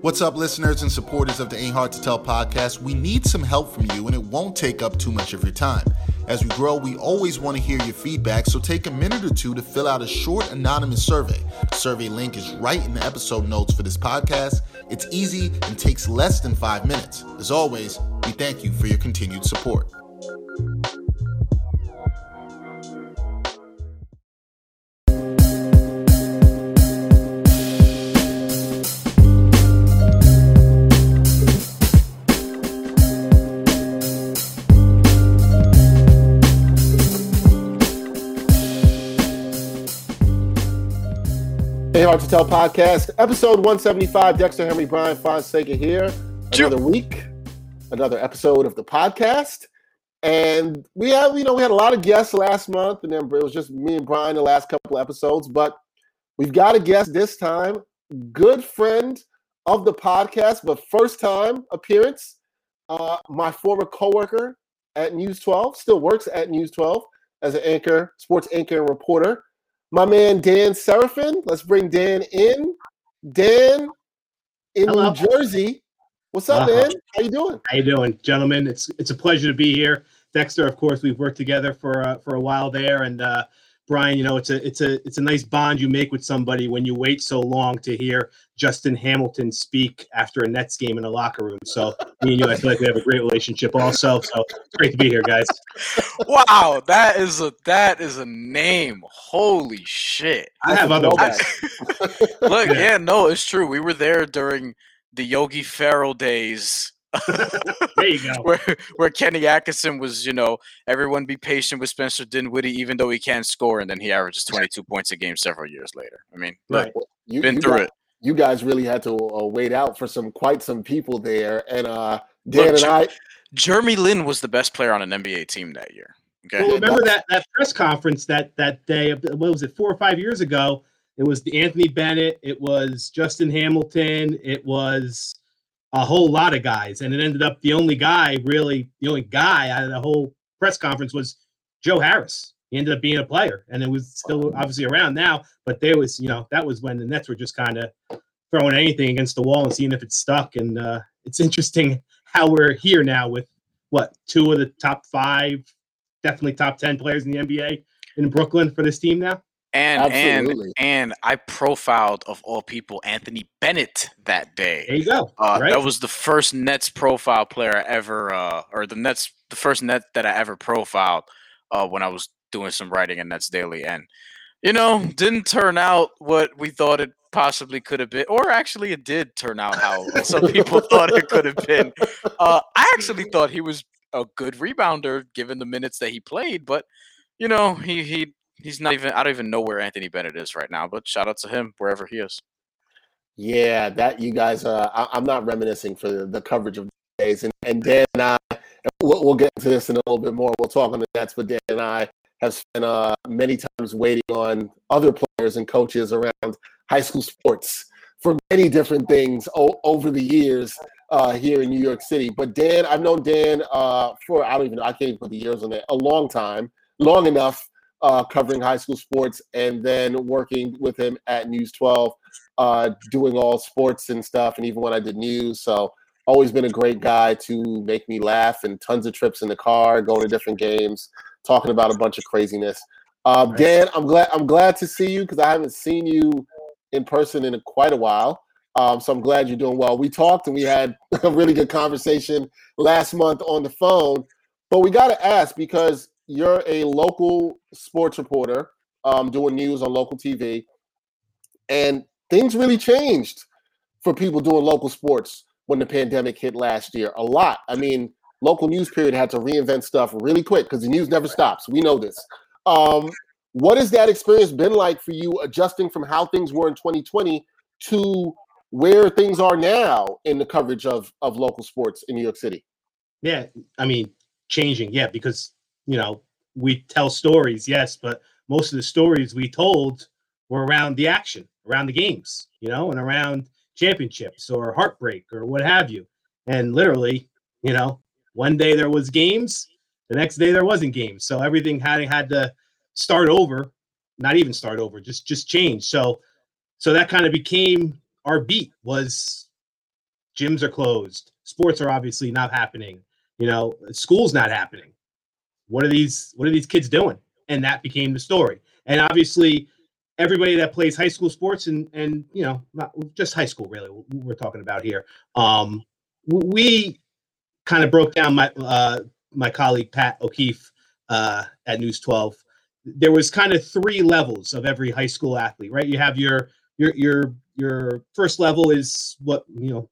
What's up, listeners and supporters of the Ain't Hard to Tell podcast? We need some help from you, and it won't take up too much of your time. As we grow, we always want to hear your feedback, so take a minute or two to fill out a short anonymous survey. The survey link is right in the episode notes for this podcast. It's easy and takes less than five minutes. As always, we thank you for your continued support. Hey, Hard to Tell podcast, episode 175. Dexter Henry, Brian Fonseca here. Another week, another episode of the podcast. And we have, you know, we had a lot of guests last month, and then it was just me and Brian the last couple episodes. But we've got a guest this time, good friend of the podcast, but first time appearance. Uh, my former coworker at News 12, still works at News 12 as an anchor, sports anchor and reporter my man Dan Serafin. Let's bring Dan in. Dan in Hello. New Jersey. What's up, uh-huh. man? How you doing? How you doing, gentlemen? It's it's a pleasure to be here. Dexter, of course, we've worked together for uh, for a while there, and uh, Brian, you know, it's a it's a it's a nice bond you make with somebody when you wait so long to hear Justin Hamilton speak after a Nets game in the locker room. So me and you, I feel like we have a great relationship also. So great to be here, guys. Wow, that is a that is a name. Holy shit! I have other ones. Look, yeah. yeah, no, it's true. We were there during the Yogi Ferrell days there you go. where where Kenny Atkinson was, you know, everyone be patient with Spencer Dinwiddie, even though he can't score, and then he averages 22 points a game several years later. I mean, right. Look, you, been you through got, it. You guys really had to uh, wait out for some quite some people there, and uh, Dan look, and I. Jeremy Lin was the best player on an NBA team that year. Okay. Well, remember that that press conference that that day? What was it? Four or five years ago. It was the Anthony Bennett. It was Justin Hamilton. It was a whole lot of guys, and it ended up the only guy, really, the only guy out of the whole press conference was Joe Harris. He ended up being a player, and it was still obviously around now. But there was, you know, that was when the Nets were just kind of throwing anything against the wall and seeing if it stuck. And uh, it's interesting how we're here now with what two of the top five, definitely top ten players in the NBA in Brooklyn for this team now. And Absolutely. and and I profiled of all people Anthony Bennett that day. There you go. Uh, right. That was the first Nets profile player I ever, uh, or the Nets, the first net that I ever profiled uh, when I was doing some writing in Nets Daily, and you know, didn't turn out what we thought it possibly could have been, or actually, it did turn out how some people thought it could have been. Uh, I actually thought he was a good rebounder given the minutes that he played, but you know, he he he's not even. I don't even know where Anthony Bennett is right now. But shout out to him wherever he is. Yeah, that you guys. Uh, I, am not reminiscing for the, the, coverage of days, and and Dan and I. We'll, we'll, get into this in a little bit more. We'll talk on the Nets, but Dan and I have spent uh, many times waiting on other players and coaches around high school sports for many different things o- over the years uh, here in New York City. But Dan, I've known Dan uh, for I don't even know, I can't even put the years on it, a long time, long enough uh, covering high school sports, and then working with him at News 12, uh, doing all sports and stuff, and even when I did news. So always been a great guy to make me laugh, and tons of trips in the car, going to different games, talking about a bunch of craziness. Uh, Dan, I'm glad I'm glad to see you because I haven't seen you in person in a, quite a while. Um, so I'm glad you're doing well. We talked and we had a really good conversation last month on the phone. But we got to ask because you're a local sports reporter um, doing news on local TV, and things really changed for people doing local sports when the pandemic hit last year. A lot. I mean, local news period had to reinvent stuff really quick because the news never stops. We know this. Um, what has that experience been like for you adjusting from how things were in 2020 to where things are now in the coverage of of local sports in New York City? Yeah, I mean, changing, yeah, because you know, we tell stories, yes, but most of the stories we told were around the action, around the games, you know, and around championships or heartbreak or what have you. And literally, you know, one day there was games, the next day there wasn't games. So everything had had to start over, not even start over, just just change. So so that kind of became our beat was gyms are closed, sports are obviously not happening, you know, school's not happening. What are these what are these kids doing? And that became the story. And obviously everybody that plays high school sports and and you know not just high school really we're talking about here um we kind of broke down my uh my colleague pat o'keefe uh at news 12 there was kind of three levels of every high school athlete right you have your your your your first level is what you know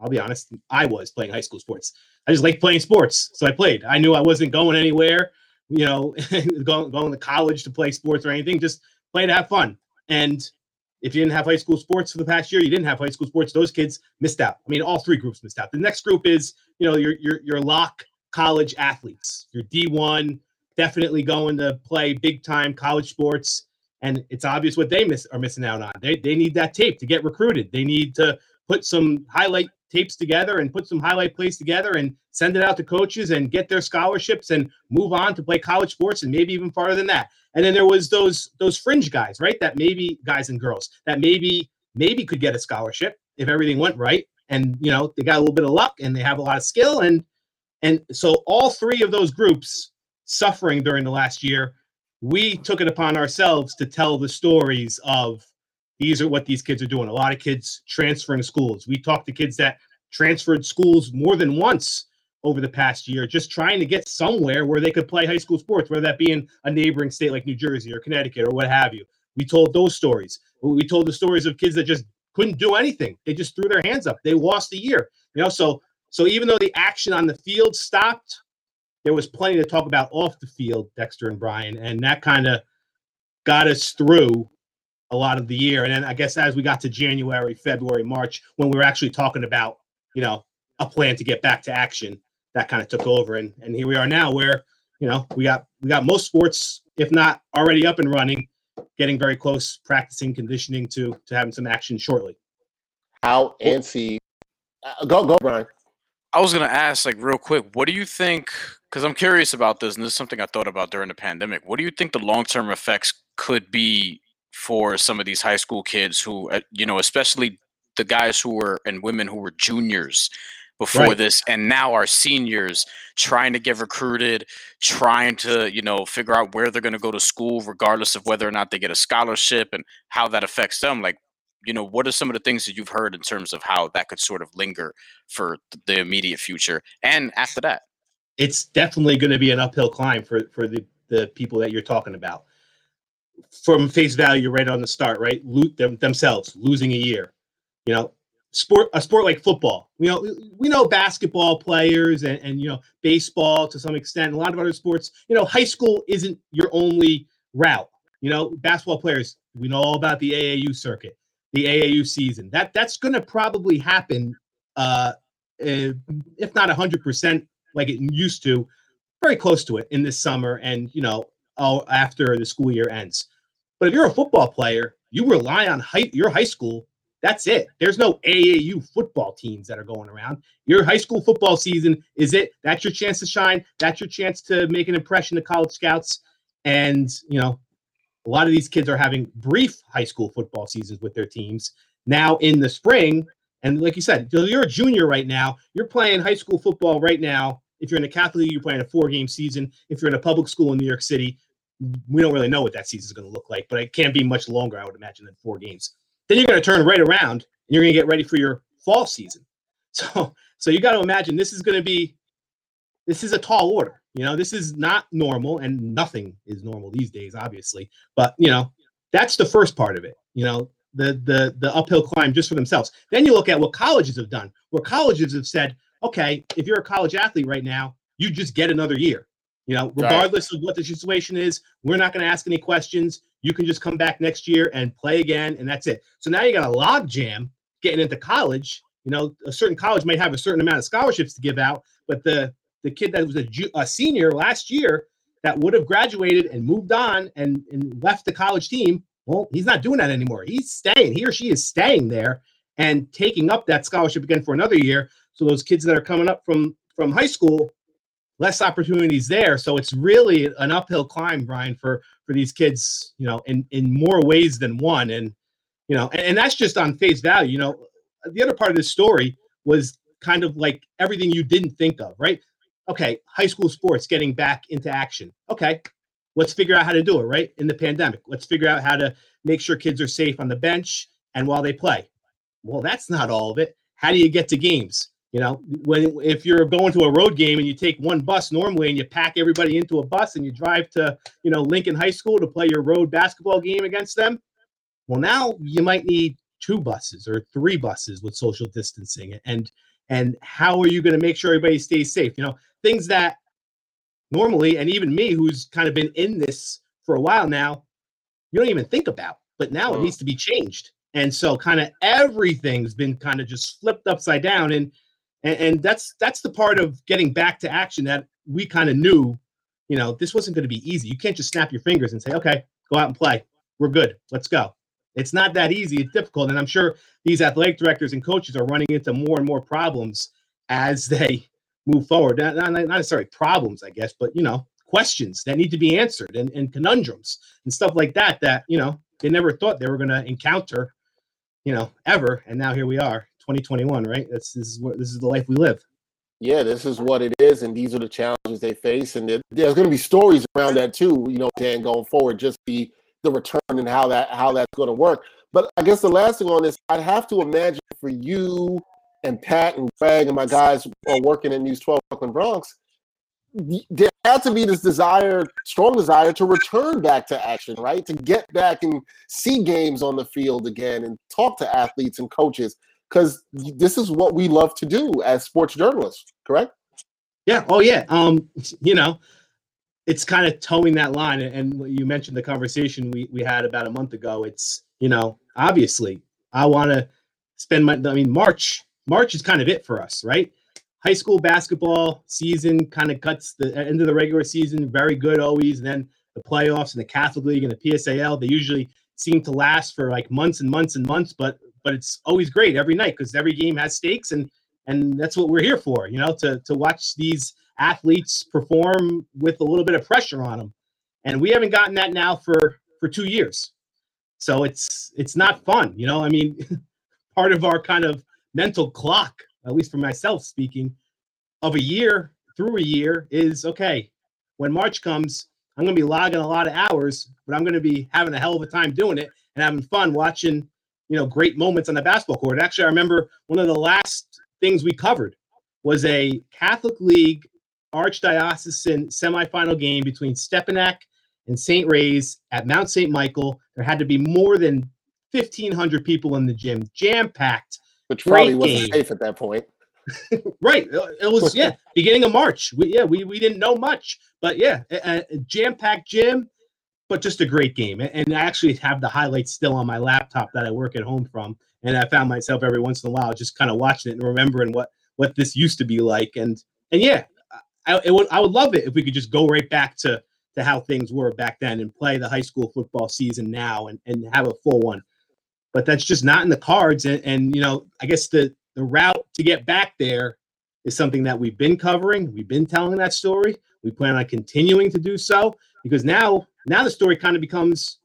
i'll be honest i was playing high school sports i just like playing sports so i played i knew i wasn't going anywhere you know going, going to college to play sports or anything just play to have fun. And if you didn't have high school sports for the past year, you didn't have high school sports. Those kids missed out. I mean, all three groups missed out. The next group is, you know, your your your lock college athletes. Your D1 definitely going to play big time college sports, and it's obvious what they miss are missing out on. They they need that tape to get recruited. They need to put some highlight tapes together and put some highlight plays together and send it out to coaches and get their scholarships and move on to play college sports and maybe even farther than that. And then there was those those fringe guys, right? That maybe guys and girls that maybe maybe could get a scholarship if everything went right and you know they got a little bit of luck and they have a lot of skill and and so all three of those groups suffering during the last year we took it upon ourselves to tell the stories of these are what these kids are doing. A lot of kids transferring schools. We talked to kids that transferred schools more than once over the past year, just trying to get somewhere where they could play high school sports, whether that be in a neighboring state like New Jersey or Connecticut or what have you. We told those stories. We told the stories of kids that just couldn't do anything. They just threw their hands up. They lost a year. You know, so so even though the action on the field stopped, there was plenty to talk about off the field, Dexter and Brian, and that kind of got us through a lot of the year. And then I guess as we got to January, February, March, when we were actually talking about, you know, a plan to get back to action, that kind of took over. And and here we are now where, you know, we got we got most sports, if not already up and running, getting very close, practicing, conditioning to to having some action shortly. How antsy uh, go go Brian. I was gonna ask, like, real quick, what do you think? Because I'm curious about this, and this is something I thought about during the pandemic. What do you think the long term effects could be for some of these high school kids who, uh, you know, especially the guys who were and women who were juniors before right. this and now are seniors trying to get recruited trying to you know figure out where they're going to go to school regardless of whether or not they get a scholarship and how that affects them like you know what are some of the things that you've heard in terms of how that could sort of linger for the immediate future and after that it's definitely going to be an uphill climb for for the the people that you're talking about from face value right on the start, right? Loot them themselves, losing a year. You know, sport a sport like football. You know, we know basketball players and, and you know baseball to some extent. A lot of other sports. You know, high school isn't your only route. You know, basketball players. We know all about the AAU circuit, the AAU season. That that's going to probably happen, uh, if not a hundred percent like it used to, very close to it in this summer. And you know, after the school year ends. But if you're a football player, you rely on high, your high school. That's it. There's no AAU football teams that are going around. Your high school football season is it. That's your chance to shine. That's your chance to make an impression to college scouts. And, you know, a lot of these kids are having brief high school football seasons with their teams. Now in the spring, and like you said, you're a junior right now. You're playing high school football right now. If you're in a Catholic, you're playing a four game season. If you're in a public school in New York City, we don't really know what that season is going to look like, but it can't be much longer, I would imagine, than four games. Then you're going to turn right around and you're going to get ready for your fall season. So, so you got to imagine this is going to be, this is a tall order. You know, this is not normal, and nothing is normal these days, obviously. But you know, that's the first part of it. You know, the the the uphill climb just for themselves. Then you look at what colleges have done, where colleges have said, okay, if you're a college athlete right now, you just get another year. You know, regardless right. of what the situation is, we're not going to ask any questions. You can just come back next year and play again, and that's it. So now you got a log jam getting into college. You know, a certain college might have a certain amount of scholarships to give out, but the the kid that was a, a senior last year that would have graduated and moved on and, and left the college team, well, he's not doing that anymore. He's staying. He or she is staying there and taking up that scholarship again for another year. So those kids that are coming up from from high school, less opportunities there. So it's really an uphill climb, Brian, for for these kids, you know, in in more ways than one. And you know, and, and that's just on face value. You know, the other part of this story was kind of like everything you didn't think of, right? okay, high school sports getting back into action. Okay, let's figure out how to do it, right? In the pandemic, let's figure out how to make sure kids are safe on the bench and while they play. Well, that's not all of it. How do you get to games? You know, when if you're going to a road game and you take one bus normally and you pack everybody into a bus and you drive to, you know, Lincoln High School to play your road basketball game against them, well, now you might need two buses or three buses with social distancing and and how are you going to make sure everybody stays safe you know things that normally, and even me, who's kind of been in this for a while now, you don't even think about. But now it mm. needs to be changed. And so kind of everything's been kind of just flipped upside down. And, and and that's that's the part of getting back to action that we kind of knew, you know, this wasn't going to be easy. You can't just snap your fingers and say, okay, go out and play. We're good. Let's go. It's not that easy. It's difficult. And I'm sure these athletic directors and coaches are running into more and more problems as they move forward. Not, not, not necessarily problems, I guess, but you know, questions that need to be answered and, and conundrums and stuff like that that you know they never thought they were going to encounter, you know, ever. And now here we are, 2021, right? This is what this is the life we live. Yeah, this is what it is, and these are the challenges they face, and there's going to be stories around that too. You know, Dan, going forward, just the the return and how that how that's going to work. But I guess the last thing on this, I'd have to imagine for you and Pat and Greg and my guys are working in News 12 Brooklyn Bronx, there had to be this desire, strong desire to return back to action, right? To get back and see games on the field again and talk to athletes and coaches because this is what we love to do as sports journalists, correct? Yeah. Oh, yeah. Um, you know, it's kind of towing that line. And you mentioned the conversation we, we had about a month ago. It's, you know, obviously I want to spend my, I mean, March March is kind of it for us, right? High school basketball season kind of cuts the end of the regular season, very good always. And then the playoffs and the Catholic League and the PSAL, they usually seem to last for like months and months and months, but but it's always great every night because every game has stakes and and that's what we're here for, you know, to to watch these athletes perform with a little bit of pressure on them. And we haven't gotten that now for for 2 years. So it's it's not fun, you know? I mean, part of our kind of mental clock, at least for myself speaking, of a year through a year is okay. When March comes, I'm going to be logging a lot of hours, but I'm going to be having a hell of a time doing it and having fun watching, you know, great moments on the basketball court. Actually, I remember one of the last things we covered was a Catholic League Archdiocesan semifinal game between Stepinac and St. Ray's at Mount St. Michael. There had to be more than 1,500 people in the gym, jam packed which probably wasn't game. safe at that point. right. It was yeah, beginning of March. We yeah, we we didn't know much, but yeah, a, a jam-packed gym, but just a great game. And I actually have the highlights still on my laptop that I work at home from, and I found myself every once in a while just kind of watching it and remembering what what this used to be like. And and yeah, I would I would love it if we could just go right back to to how things were back then and play the high school football season now and and have a full one but that's just not in the cards. And, and you know, I guess the the route to get back there is something that we've been covering. We've been telling that story. We plan on continuing to do so because now now the story kind of becomes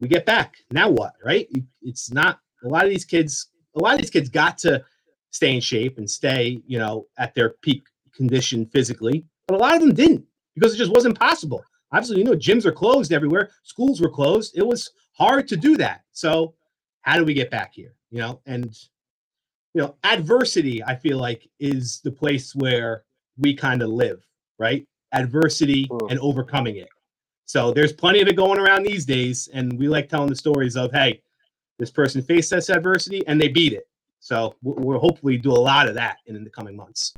we get back. Now what? Right? It's not a lot of these kids. A lot of these kids got to stay in shape and stay, you know, at their peak condition physically, but a lot of them didn't because it just wasn't possible. Obviously, you know, gyms are closed everywhere. Schools were closed. It was hard to do that. So, how do we get back here? you know, and you know, adversity, I feel like, is the place where we kind of live, right? Adversity Mm. and overcoming it. So there's plenty of it going around these days, and we like telling the stories of, hey, this person faced this adversity and they beat it. So we- we'll hopefully do a lot of that in the coming months.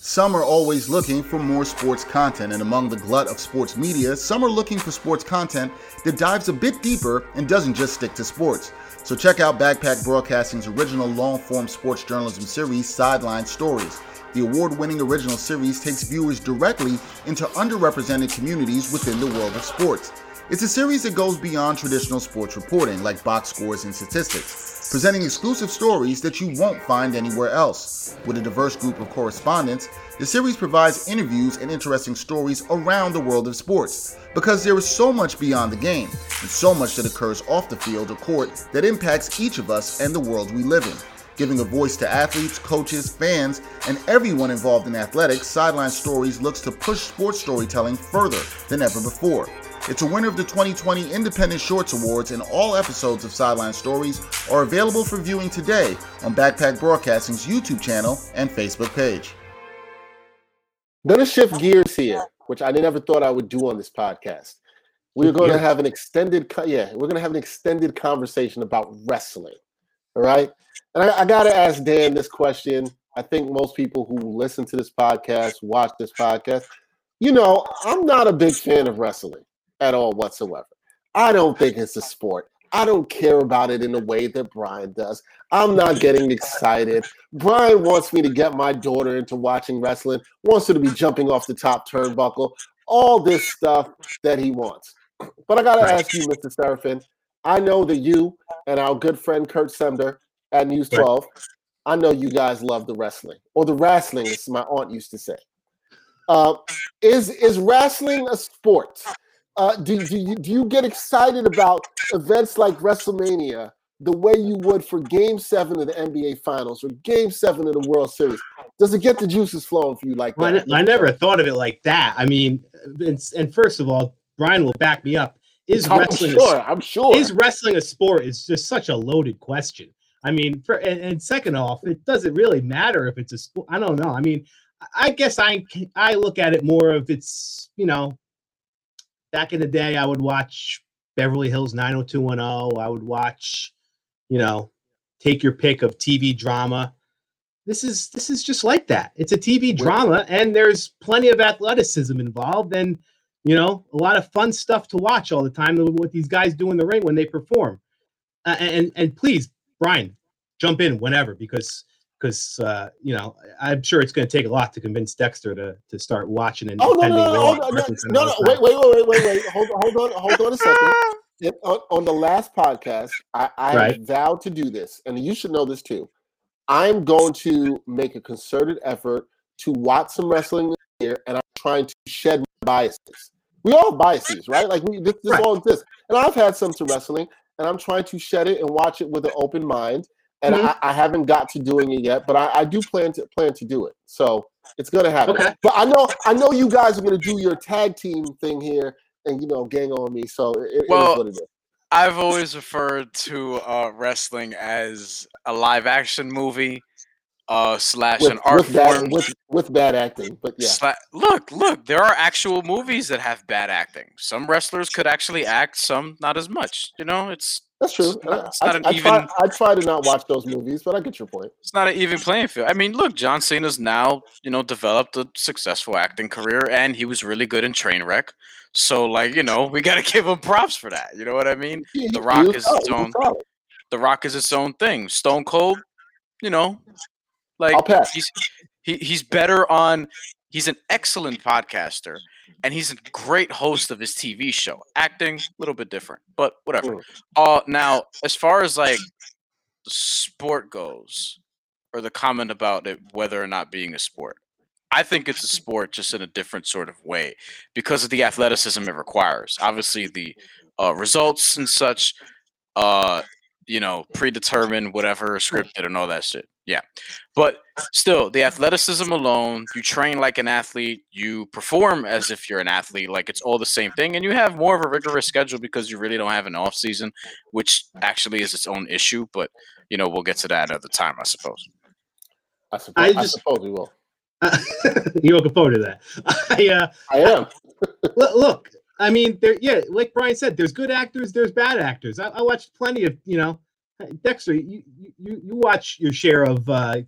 Some are always looking for more sports content, and among the glut of sports media, some are looking for sports content that dives a bit deeper and doesn't just stick to sports. So check out Backpack Broadcasting's original long form sports journalism series, Sideline Stories. The award winning original series takes viewers directly into underrepresented communities within the world of sports. It's a series that goes beyond traditional sports reporting, like box scores and statistics, presenting exclusive stories that you won't find anywhere else. With a diverse group of correspondents, the series provides interviews and interesting stories around the world of sports, because there is so much beyond the game, and so much that occurs off the field or court that impacts each of us and the world we live in. Giving a voice to athletes, coaches, fans, and everyone involved in athletics, Sideline Stories looks to push sports storytelling further than ever before. It's a winner of the 2020 Independent Shorts Awards, and all episodes of Sideline Stories are available for viewing today on Backpack Broadcasting's YouTube channel and Facebook page. Gonna shift gears here, which I never thought I would do on this podcast. We're going to have an extended, yeah, we're going to have an extended conversation about wrestling. All right, and I, I got to ask Dan this question. I think most people who listen to this podcast, watch this podcast, you know, I'm not a big fan of wrestling at all whatsoever. I don't think it's a sport. I don't care about it in the way that Brian does. I'm not getting excited. Brian wants me to get my daughter into watching wrestling, wants her to be jumping off the top turnbuckle, all this stuff that he wants. But I got to ask you, Mr. Serafin, I know that you and our good friend Kurt Semder at News Right. 12, I know you guys love the wrestling, or the wrestling, as my aunt used to say. Uh, is is wrestling a sport? Uh, do, do, you, do you get excited about events like WrestleMania the way you would for Game Seven of the NBA Finals or Game Seven of the World Series? Does it get the juices flowing for you like Well, I, that? I never thought of it like that. I mean, and, and first of all, Brian will back me up. Is I'm wrestling a sure. I'm sure. is wrestling a sport is just such a loaded question i mean for and, and second off it doesn't really matter if it's a sport i don't know i mean i guess i i look at it more of it's you know back in the day i would watch beverly hills 90210 i would watch you know take your pick of tv drama. This is this is just like that. It's a tv drama and there's plenty of athleticism involved and you know a lot of fun stuff to watch all the time what these guys do in the ring when they perform. Uh, and and please brian jump in whenever because because uh, you know i'm sure it's going to take a lot to convince dexter to to start watching and Oh no no no Raw hold on, and no no no the wait wait wait wait wait hold hold on hold on a second. On, on the last podcast, I, I Right. vowed to do this, and you should know this too. I'm going to make a concerted effort to watch some wrestling this year, and I'm trying to shed my biases. We all have biases, right? Like we, this, this Right. all exists, and I've had some to wrestling, and I'm trying to shed it and watch it with an open mind. And Mhm. I, I haven't got to doing it yet, but I, I do plan to plan to do it. So it's gonna happen. Okay. But I know I know you guys are gonna do your tag team thing here, and you know, gang on me. So it, it is Well, what it is. I've always referred to uh, wrestling as a live action movie uh, slash With, an art with bad form. with with bad acting, but yeah, Sla- look, look, there are actual movies that have bad acting. Some wrestlers could actually act, some not as much. You know, it's that's true. it's not- it's I, not I, an I try, even- I try to not watch those movies, but I get your point. it's not an even playing field. I mean, look, John Cena's now, you know, developed a successful acting career and he was really good in Trainwreck. So like, you know, we gotta give him props for that. You know what I mean? He- The Rock is its own- The Rock is its own thing. Stone Cold, you know, like I'll pass. he's he, he's better on he's an excellent podcaster and he's a great host of his TV show. Acting a little bit different, but whatever. Uh now as far as like the sport goes or the comment about it whether or not being a sport. I think it's a sport just in a different sort of way because of the athleticism it requires. Obviously the uh, results and such uh you know, predetermined, whatever, scripted, and all that shit. Yeah. But still, the athleticism alone, you train like an athlete, you perform as if you're an athlete, like it's all the same thing. And you have more of a rigorous schedule because you really don't have an off season, which actually is its own issue. But, you know, we'll get to that at the time, I suppose. I suppose, I, just, I suppose we will. Uh, you're looking forward to that. I, uh, I am. look, I mean, there, yeah, like Brian said, there's good actors, there's bad actors. I, I watched plenty of, you know, Dexter, you you you watch your share of uh,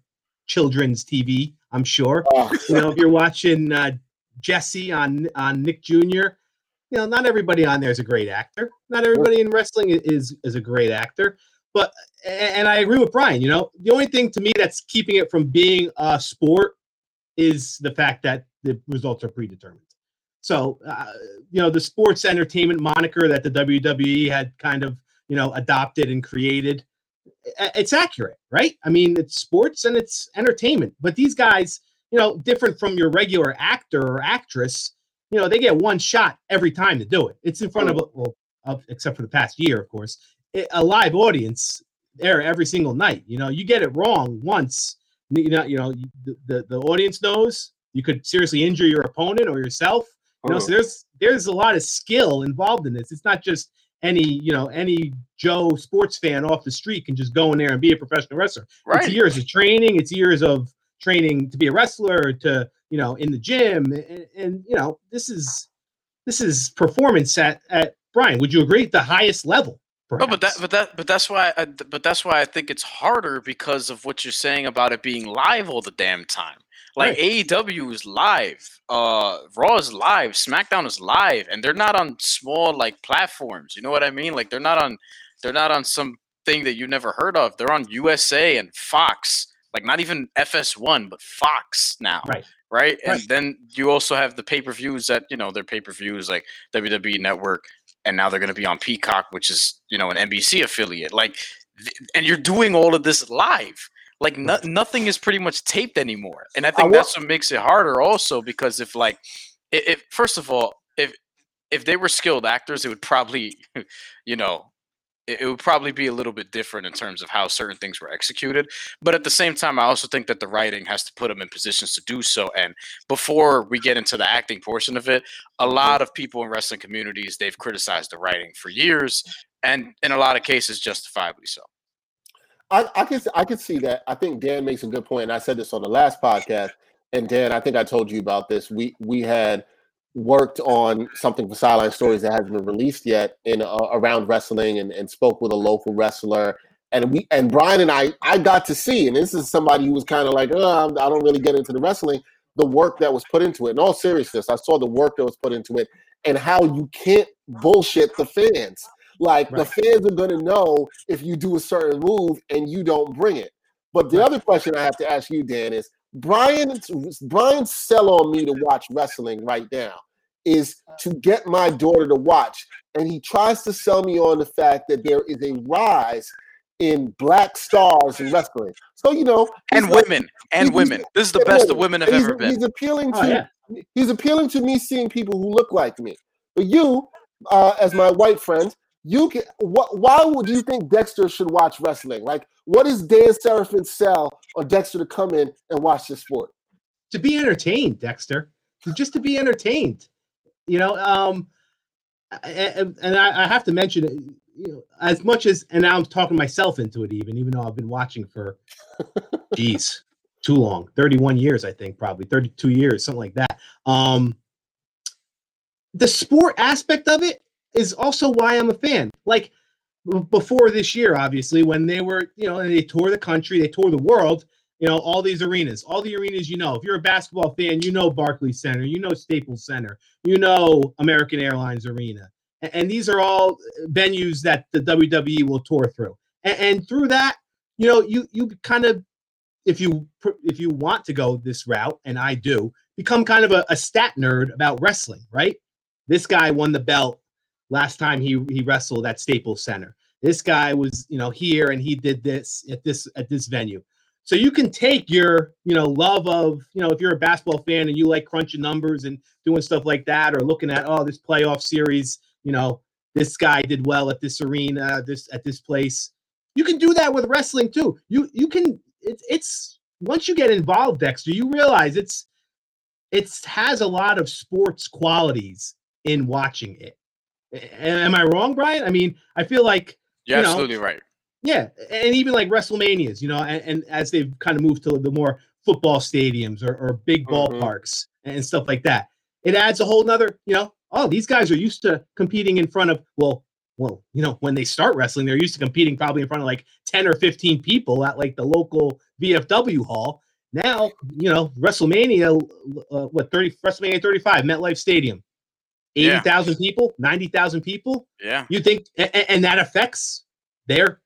children's TV, I'm sure. Oh. You know, if you're watching uh, Jesse on on Nick Jr., you know, not everybody on there is a great actor. Not everybody in wrestling is is a great actor. But and I agree with Brian. You know, the only thing to me that's keeping it from being a sport is the fact that the results are predetermined. So, uh, you know, the sports entertainment moniker that the WWE had kind of, you know, adopted and created, it's accurate, right? I mean, it's sports and it's entertainment. But these guys, you know, different from your regular actor or actress, you know, they get one shot every time to do it. It's in front of, well, of, except for the past year, of course, a live audience there every single night. You know, you get it wrong once, you know, you know, the, the, the audience knows you could seriously injure your opponent or yourself you know, so oh. there's there's a lot of skill involved in this. It's not just any you know any Joe sports fan off the street can just go in there and be a professional wrestler. Right. It's years of training. It's years of training to be a wrestler to you know in the gym and, and you know this is this is performance at at Brian. Would you agree the highest level? Perhaps? No, but that, but that, but that's why, I, but that's why I think it's harder because of what you're saying about it being live all the damn time. Like right. AEW is live, uh, Raw is live, SmackDown is live, and they're not on small like platforms. You know what I mean? Like they're not on, they're not on some thing that you never heard of. They're on USA and Fox, like not even FS1, but Fox now. Right. Right. And then you also have the pay per views that, you know, their pay per views like WWE Network, and now they're going to be on Peacock, which is, you know, an NBC affiliate. Like, and you're doing all of this live. Like no, nothing is pretty much taped anymore, and I think I that's what makes it harder. Also, because if like, if, if first of all, if if they were skilled actors, it would probably, you know, it, would probably be a little bit different in terms of how certain things were executed. But at the same time, I also think that the writing has to put them in positions to do so. And before we get into the acting portion of it, a mm-hmm. lot of people in wrestling communities they've criticized the writing for years, and in a lot of cases, justifiably so. I, I can I can see that. I think Dan makes a good point, and I said this on the last podcast. And Dan, I think I told you about this. We we had worked on something for Sideline Stories that hasn't been released yet in uh, around wrestling, and, and spoke with a local wrestler. And we and Brian and I I got to see, and this is somebody who was kind of like, oh, I don't really get into the wrestling. The work that was put into it. In all seriousness, I saw the work that was put into it, and how you can't bullshit the fans like right. the fans are going to know if you do a certain move and you don't bring it. But the right. other question I have to ask you, Dan, is Brian Brian's sell on me to watch wrestling right now is to get my daughter to watch, and he tries to sell me on the fact that there is a rise in black stars in wrestling. So you know, and like, women, and women. This is the best the women have ever been. He's appealing oh, to oh, yeah. he's appealing to me seeing people who look like me. But you, uh, as my white friend, you can what why would you think Dexter should watch wrestling? Like what is Dan Serafin sell on Dexter to come in and watch this sport? To be entertained, Dexter. Just to be entertained. You know, um and, and I, I, have to mention you know, as much as and now I'm talking myself into it even, even though I've been watching for geez, too long. 31 years, I think, probably 32 years, something like that. Um the sport aspect of it is also why I'm a fan. Like before this year, obviously, when they were, you know, and they tour the country, they tour the world, you know, all these arenas, all the arenas you know. If you're a basketball fan, you know Barclays Center, you know Staples Center, you know American Airlines Arena. And, and these are all uh, venues that the WWE will tour through. And, and through that, you know, you you kind of if you if you want to go this route, and I do, become kind of a, a stat nerd about wrestling, right? This guy won the belt last time he he wrestled at Staples Center. This guy was, you know, here and he did this at this at this venue. So you can take your, you know, love of, you know, if you're a basketball fan and you like crunching numbers and doing stuff like that, or looking at, oh, this playoff series, you know, this guy did well at this arena, this at this place. you can do that with wrestling too. You you can it's it's once you get involved, Dexter, you realize it's it's has a lot of sports qualities in watching it. Am I wrong, Brian? I mean, I feel like You're you know, absolutely right. yeah, and even like WrestleManias, you know, and, and as they've kind of moved to the more football stadiums or, or big Mhm. ballparks and stuff like that, it adds a whole nother, you know, oh, these guys are used to competing in front of, well, well, you know, when they start wrestling, they're used to competing probably in front of like 10 or 15 people at like the local VFW hall. Now, you know, WrestleMania, uh, what, 30, WrestleMania 35, MetLife Stadium, Yeah. 80,000 people, 90,000 people. Yeah. You think, and, and that affects their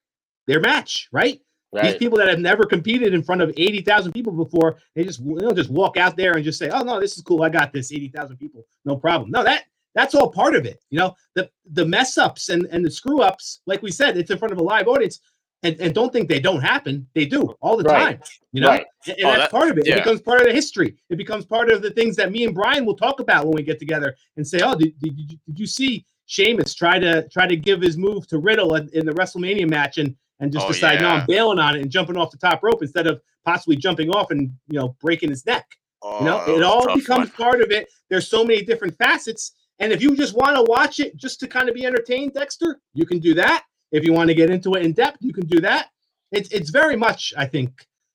their match, right? These people that have never competed in front of eighty thousand people before, they just know just walk out there and just say, "Oh no, this is cool. I got this. Eighty thousand people, no problem." No, that that's all part of it. You know, the the mess ups and and the screw ups, like we said, it's in front of a live audience. And, and don't think they don't happen. They do all the Right. time. You know, Right. and, and Oh, that's that- part of it. yeah. It becomes part of the history. It becomes part of the things that me and Brian will talk about when we get together and say, "Oh, did, did, you, did you see Sheamus try to try to give his move to Riddle in, in the WrestleMania match and and just Oh, decide, no. I'm bailing on it and jumping off the top rope instead of possibly jumping off and you know breaking his neck." You know, Oh, it that was a all becomes one. part of it. There's so many different facets. And if you just want to watch it just to kind of be entertained, Dexter, you can do that. If you want to get into it in depth, you can do that. It's it's very much, I think,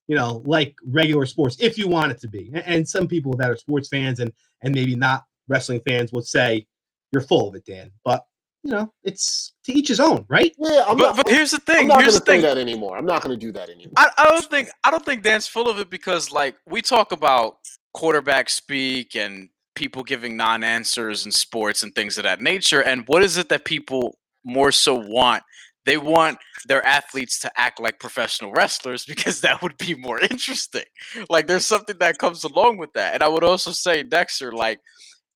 you know, like regular sports, if you want it to be. A- And some people that are sports fans and and maybe not wrestling fans will say, You're full of it, Dan. But you know, it's to each his own, right? Yeah, I'm But, not. but here's the thing. I'm not Here's gonna the say thing. that anymore. I'm not gonna do that anymore. I, I don't think I don't think Dan's full of it because like we talk about quarterback speak and people giving non-answers in sports and things of that nature. And what is it that people more so want? They want their athletes to act like professional wrestlers because that would be more interesting. Like there's something that comes along with that. And I would also say, Dexter, like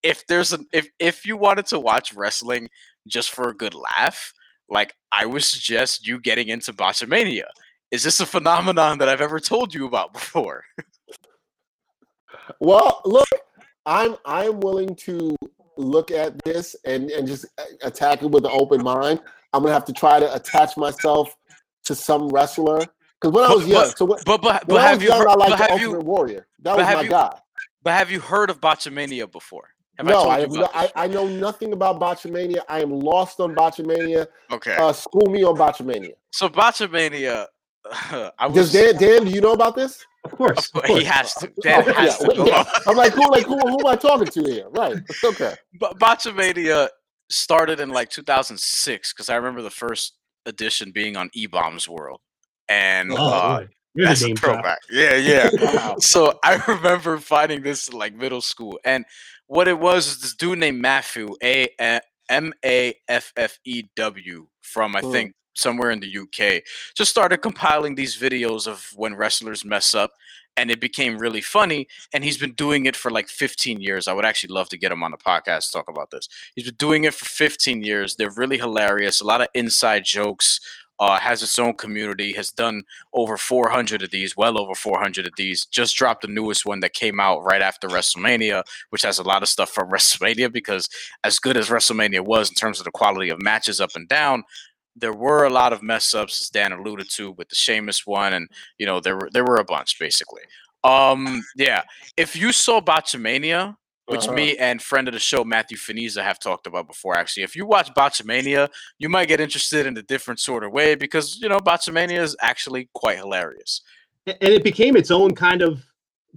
if there's a if if you wanted to watch wrestling just for a good laugh, like I would suggest you getting into Botchamania. Is this a phenomenon that I've ever told you about before? Well, look, I'm I'm willing to look at this and and just attack it with an open mind. I'm gonna have to try to attach myself to some wrestler because when I was young, but- so when, But but, when but I have was you young, heard, I but liked the have Ultimate you Warrior. That was my you- guy. but have you heard of Botchamania before? Have no, I told I, have no, about I? I know nothing about Botchamania. I am lost on Botchamania. Okay, Uh, school me on Botchamania. so Botchamania, I Does was. Dan, Dan, do you know about this? Of course. of Of course, he has to. Dan has yeah, to yeah. I'm like, cool, like, who, who am I talking to here? Right. Okay. But Botchamania started in like 2006 because I remember the first edition being on E Bombs World, and Oh, uh, that's a throwback. Yeah, yeah. Wow. so I remember finding this in, like middle school, and what it was is this dude named Maffew, A M A F F E W, from I Hmm. think somewhere in the UK, just started compiling these videos of when wrestlers mess up, and it became really funny. And he's been doing it for like 15 years. I would actually love to get him on the podcast to talk about this. He's been doing it for 15 years. They're really hilarious. A lot of inside jokes. Uh, has its own community. Has done over 400 of these, well over 400 of these. Just dropped the newest one that came out right after WrestleMania, which has a lot of stuff from WrestleMania because as good as WrestleMania was in terms of the quality of matches up and down, there were a lot of mess ups, as Dan alluded to, with the Sheamus one, and you know there were there were a bunch basically. Um, yeah, if you saw Botchamania, which Uh-huh. me and friend of the show Matthew Finiza have talked about before. Actually, if you watch Botchamania, you might get interested in a different sort of way because you know Botchamania is actually quite hilarious. and it became its own kind of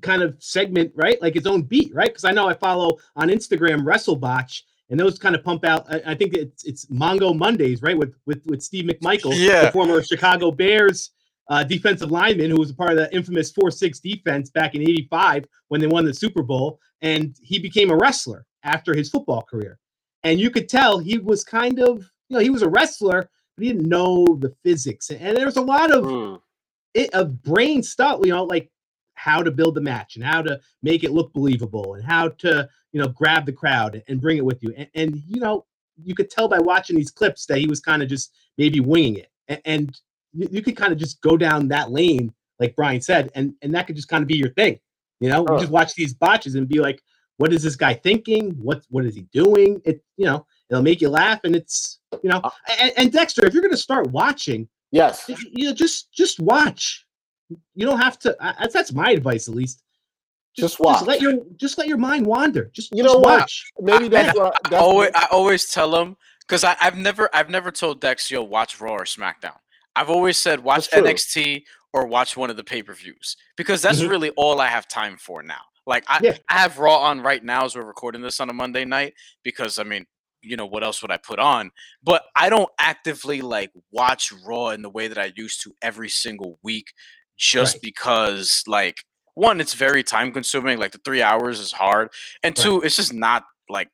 kind of segment, right? Like its own beat, right? Because I know I follow on Instagram WrestleBotch, and those kind of pump out. I, I think it's it's Mongo Mondays, right? With with with Steve McMichael, Yeah. the former Chicago Bears uh, defensive lineman who was a part of the infamous four six defense back in '85 when they won the Super Bowl, and he became a wrestler after his football career. And you could tell he was kind of, you know, he was a wrestler, but he didn't know the physics. And there was a lot of Mm. it of brain stuff, you know, like how to build the match and how to make it look believable and how to, you know, grab the crowd and bring it with you. And, and you know, you could tell by watching these clips that he was kind of just maybe winging it. And, and you, you could kind of just go down that lane, like Brian said, and and that could just kind of be your thing. You know, you just watch these botches and be like, what is this guy thinking? What what is he doing? It you know, it'll make you laugh, and it's you know, Uh and, and Dexter, if you're gonna start watching Yes. You know, just just watch. You don't have to. I, that's my advice, at least. Just, watch. Just let your just let your mind wander. Just you just know watch. what? Maybe that's I, what. I always, what- I always tell them because I've never I've never told Dex yo watch Raw or SmackDown. I've always said watch NXT or watch one of the pay per views because that's Mhm. really all I have time for now. Like I, Yeah. I have Raw on right now as we're recording this on a Monday night because I mean you know what else would I put on? But I don't actively like watch Raw in the way that I used to every single week just Right. because like one it's very time consuming like the 3 hours is hard and Right. two it's just not like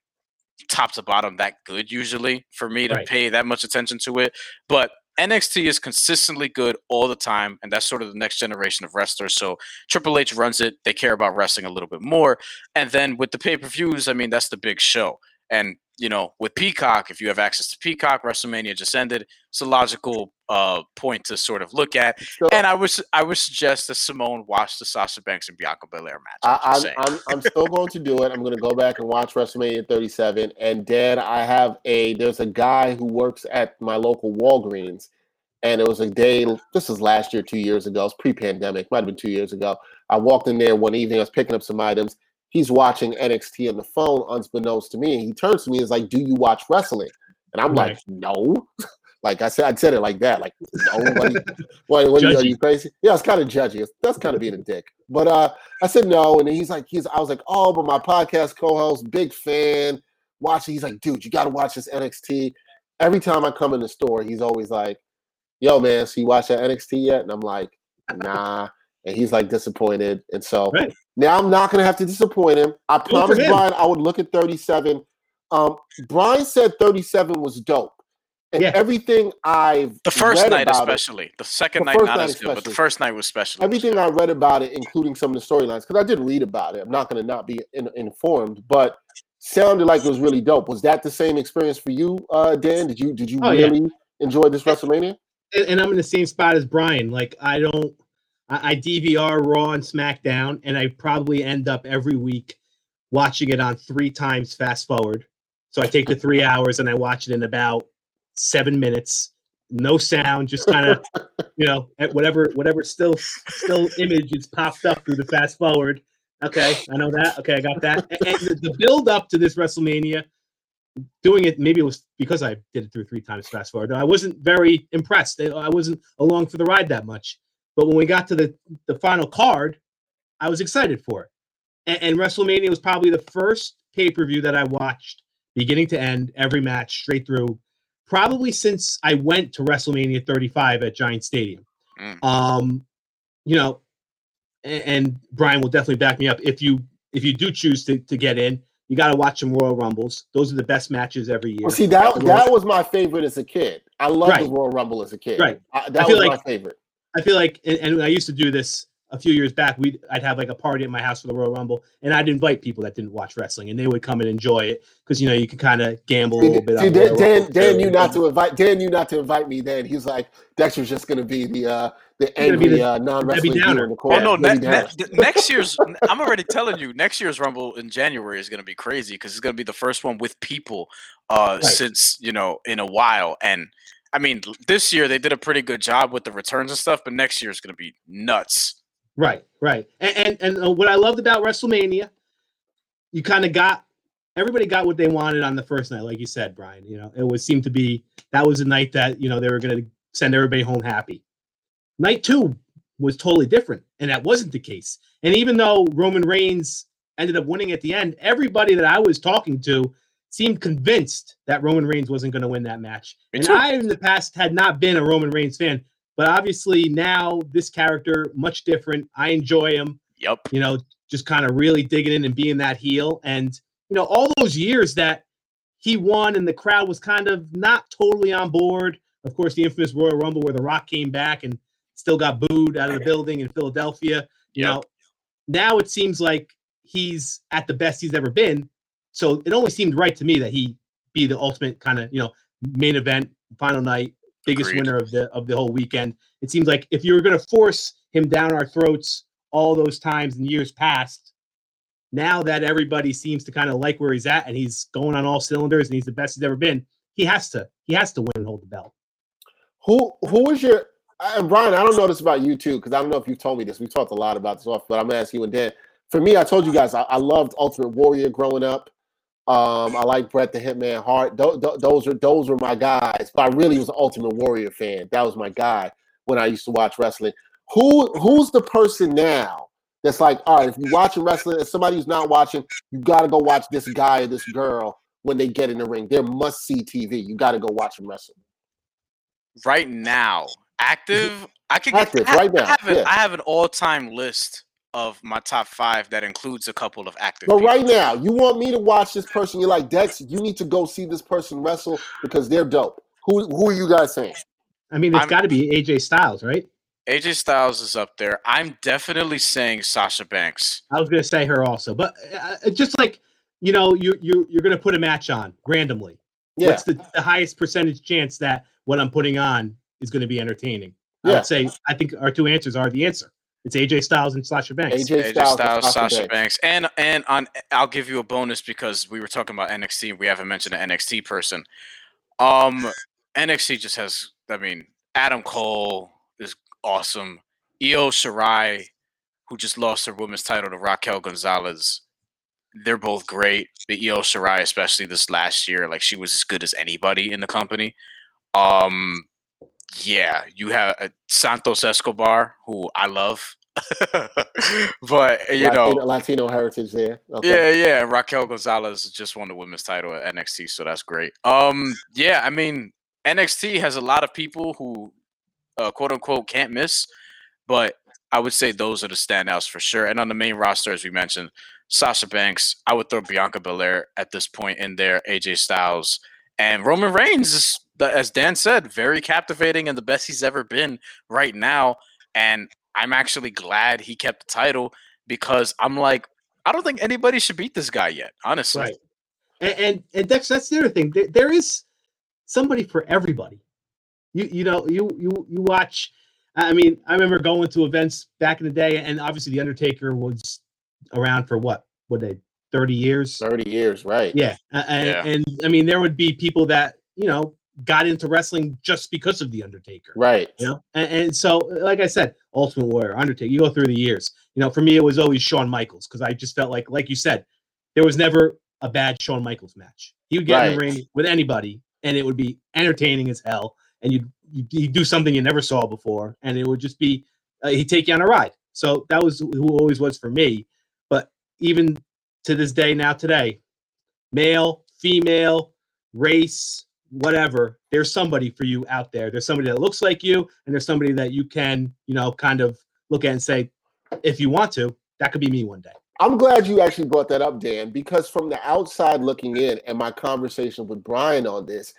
top to bottom that good usually for me to Right. pay that much attention to it. But NXT is consistently good all the time, and that's sort of the next generation of wrestlers. So Triple H runs it. They care about wrestling a little bit more. And then with the pay per views, I mean, that's the big show. And you know, with Peacock, if you have access to Peacock, WrestleMania just ended. It's a logical uh, point to sort of look at. So- And I was I would suggest that Simone watch the Sasha Banks and Bianca Belair match. I'm I, I'm. I'm, I'm still going to do it. I'm going to go back and watch WrestleMania 37. And Dan, I have a there's a guy who works at my local Walgreens, and it was a day. This is last year, two years ago. It's pre-pandemic. Might have been two years ago. I walked in there one evening. I was picking up some items. He's watching NXT on the phone, unbeknownst to me. And he turns to me and is like, "Do you watch wrestling?" And I'm like, "No." Like I said, I said it like that. Like, no, what, are you- what, what are, you, are Judgy. you crazy? Yeah, it's kind of judgy. That's kind of being a dick. But uh, I said no, and he's like, he's. I was like, oh, but my podcast co-host, big fan, watching. He's like, dude, you got to watch this NXT. Every time I come in the store, he's always like, yo, man, so you watch that NXT yet? And I'm like, nah. And he's like disappointed, and so Right. now I'm not gonna have to disappoint him. I for promised. Brian I would look at 37. Um, Brian said 37 was dope, and Yeah. everything I've the first read night, about it- especially. The second The night, not night as good, but the first night was special. everything I read about it, including some of the storylines, because I did read about it. I'm not going to not be in, informed, but sounded like it was really dope. Was that the same experience for you, uh, Dan? Did you did you Oh, yeah. really enjoy this WrestleMania? and, and I'm in the same spot as Brian. Like I don't, I, I DVR Raw and SmackDown, and I probably end up every week watching it on three times fast forward. So I take the three hours and I watch it in about seven minutes, no sound, just kind of, you know, at whatever whatever still still image is popped up through the fast forward. Okay, I know that. Okay, I got that. And, and the, the build up to this WrestleMania doing it maybe it was because i did it through three times fast forward i wasn't very impressed i I wasn't along for the ride that much but when we got to the the final card i was excited for it and, and wrestlemania was probably the first pay-per-view that i watched beginning to end every match straight through probably since i went to wrestlemania 35 at giant stadium Mm. um you know and, and brian will definitely back me up if you if you do choose to, to get in you got to watch some Royal Rumbles. Those are the best matches every year. Well, see that that was my favorite as a kid. I loved the Royal Rumble as a kid. Right. I, that feel was like- my favorite. I feel like, and, and I used to do this a few years back. We would I'd have like a party at my house for the Royal Rumble, and I'd invite people that didn't watch wrestling, and they would come and enjoy it because you know you can kind of gamble a little bit. see, on Dan, Royal Dan, Rumble, Dan too. knew not to invite Dan knew not to invite me. Then he was like, Dexter's just going to be the uh, the gonna be angry the uh, non wrestling dude Downer. in the Oh no! Ne- ne- next year's, I'm already telling you, next year's Rumble in January is going to be crazy because it's going to be the first one with people uh, Right. since you know in a while. And I mean, this year they did a pretty good job with the returns and stuff, but next year is going to be nuts. Right, right. And and, and uh, what I loved about WrestleMania, you kind of got everybody got what they wanted on the first night, like you said, Brian. You know, it was seemed to be that was a night that you know they were going to send everybody home happy. Night two was totally different, and that wasn't the case. And even though Roman Reigns ended up winning at the end, everybody that I was talking to seemed convinced that Roman Reigns wasn't going to win that match. And. I, in the past, had not been a Roman Reigns fan, but obviously now this character much different. I enjoy him. Yep. You know, just kind of really digging in and being that heel, and you know all those years that he won and the crowd was kind of not totally on board. Of course, the infamous Royal Rumble where The Rock came back and still got booed out of the building in Philadelphia. You Yep. know, now it seems like he's at the best he's ever been. So it only seemed right to me that he be the ultimate kind of you know main event, final night, biggest Agreed. winner of the of the whole weekend. It seems like if you were going to force him down our throats all those times in years past, now that everybody seems to kind of like where he's at and he's going on all cylinders and he's the best he's ever been, he has to he has to win and hold the belt. Who who is your uh, and Brian? I don't know this about you too because I don't know if you've told me this. We've talked a lot about this off, but I'm gonna ask you and Dan. For me, I told you guys I, I loved Ultimate Warrior growing up. Um, I like Bret the Hitman Hart. Th- th- those are those were my guys. But I really was an Ultimate Warrior fan. That was my guy when I used to watch wrestling. Who who's the person now that's like, all right, if you're watching wrestling, if somebody who's not watching, you got to go watch this guy or this girl when they get in the ring. They're must see TV. You got to go watch them wrestle. Right now, active. I could Active, I, right now, I have, an, yeah. I have an all-time list of my top five that includes a couple of active. But people. right now, you want me to watch this person? You're like Dex. You need to go see this person wrestle because they're dope. Who who are you guys saying? I mean, it's I'm- got to be AJ Styles, right? AJ Styles is up there. I'm definitely saying Sasha Banks. I was gonna say her also, but uh, uh, just like you know, you you you're gonna put a match on randomly. Yeah, What's the, the highest percentage chance that what I'm putting on is going to be entertaining? I would say I think our two answers are the answer. It's AJ Styles and Sasha Banks. AJ AJ Styles, Styles, and Sasha Banks. Banks, and and on I'll give you a bonus because we were talking about NXT. We haven't mentioned an NXT person. Um, NXT just has. I mean, Adam Cole is awesome. Io Shirai, who just lost her women's title to Raquel Gonzalez. They're both great. The Io Shirai, especially this last year, like she was as good as anybody in the company. Um, yeah, you have uh, Santos Escobar, who I love, but you know, Latino, Latino heritage there. Okay. yeah, yeah. Raquel Gonzalez just won the women's title at NXT, so that's great. Um, yeah, I mean, NXT has a lot of people who, uh, quote unquote, can't miss, but I would say those are the standouts for sure. And on the main roster, as we mentioned, Sasha Banks, I would throw Bianca Belair at this point in there, AJ Styles, and Roman Reigns is, as Dan said, very captivating and the best he's ever been right now. And I'm actually glad he kept the title because I'm like, I don't think anybody should beat this guy yet, honestly. Right. And and, and Dex, that's the other thing. There, there is somebody for everybody. You you know you you you watch. I mean, I remember going to events back in the day, and obviously the Undertaker was around for what? What they thirty years? Thirty years, right? Yeah, and, Yeah. and I mean, there would be people that you know got into wrestling just because of the Undertaker. Right. You know, and, and so like I said, Ultimate Warrior, Undertaker. You go through the years. You know, for me, it was always Shawn Michaels because I just felt like, like you said, there was never a bad Shawn Michaels match. He would get in the ring with anybody, and it would be entertaining as hell. And you'd you'd, you'd do something you never saw before, and it would just be uh, he'd take you on a ride. So that was who always was for me. But even to this day, now today, male, female, race, whatever, there's somebody for you out there. There's somebody that looks like you, and there's somebody that you can, you know, kind of look at and say, if you want to, that could be me one day. I'm glad you actually brought that up, Dan, because from the outside looking in and my conversation with Brian on this,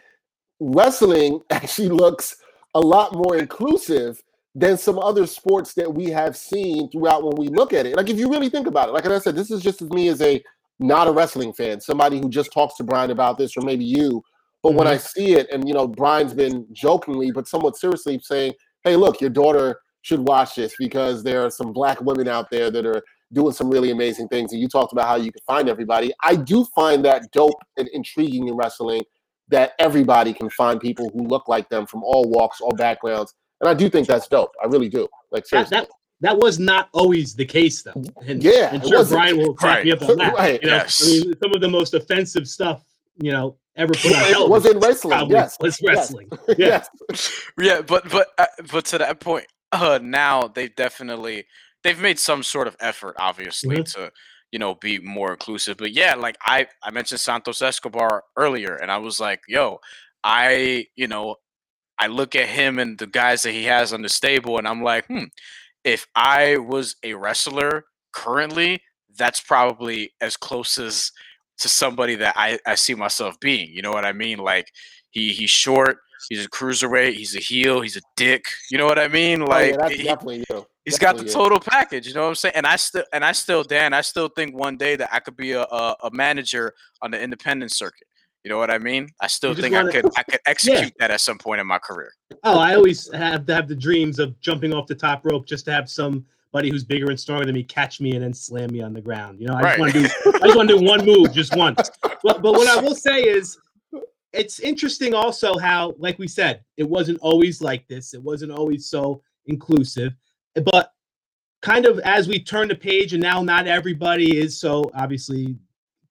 wrestling actually looks a lot more inclusive than some other sports that we have seen throughout when we look at it. Like if you really think about it, like I said, this is just as me as a not a wrestling fan, somebody who just talks to Brian about this, or maybe you. But when I mm-hmm. see it, and you know, Brian's been jokingly but somewhat seriously saying, "Hey, look, your daughter should watch this because there are some black women out there that are doing some really amazing things." And you talked about how you can find everybody. I do find that dope and intriguing in wrestling that everybody can find people who look like them from all walks, all backgrounds, and I do think that's dope. I really do. Like That, seriously. that that was not always the case though. And, Yeah, and it sure. Brian will back me up on that. Right, You know, yes. I mean, some of the most offensive stuff, you know, ever put on it was in wrestling. Yes. was yes, wrestling. Yeah. yes. Yeah, but but uh, but to that point, uh, now they've definitely they've made some sort of effort, obviously, Mhm. to you know be more inclusive. But yeah, like I I mentioned Santos Escobar earlier, and I was like, yo, I you know I look at him and the guys that he has on the stable, and I'm like, hmm, if I was a wrestler currently, that's probably as close as to somebody that I, I see myself being. You know what I mean? Like he he's short, he's a cruiserweight, he's a heel, he's a dick. You know what I mean? Oh, Like yeah, that's he- definitely you. He's got the Definitely you. total package, you know what I'm saying? And I still and I still Dan, I still think one day that I could be a a, a manager on the independent circuit. You know what I mean? I still think I wanna- could I could execute that at some point in my career. Oh, I always have to have the dreams of jumping off the top rope just to have somebody who's bigger and stronger than me catch me and then slam me on the ground. You know, I Right. just want to do I just want to do one move, just once. But but what I will say is it's interesting also how, like we said, it wasn't always like this. It wasn't always so inclusive. But kind of as we turn the page, and now not everybody is so obviously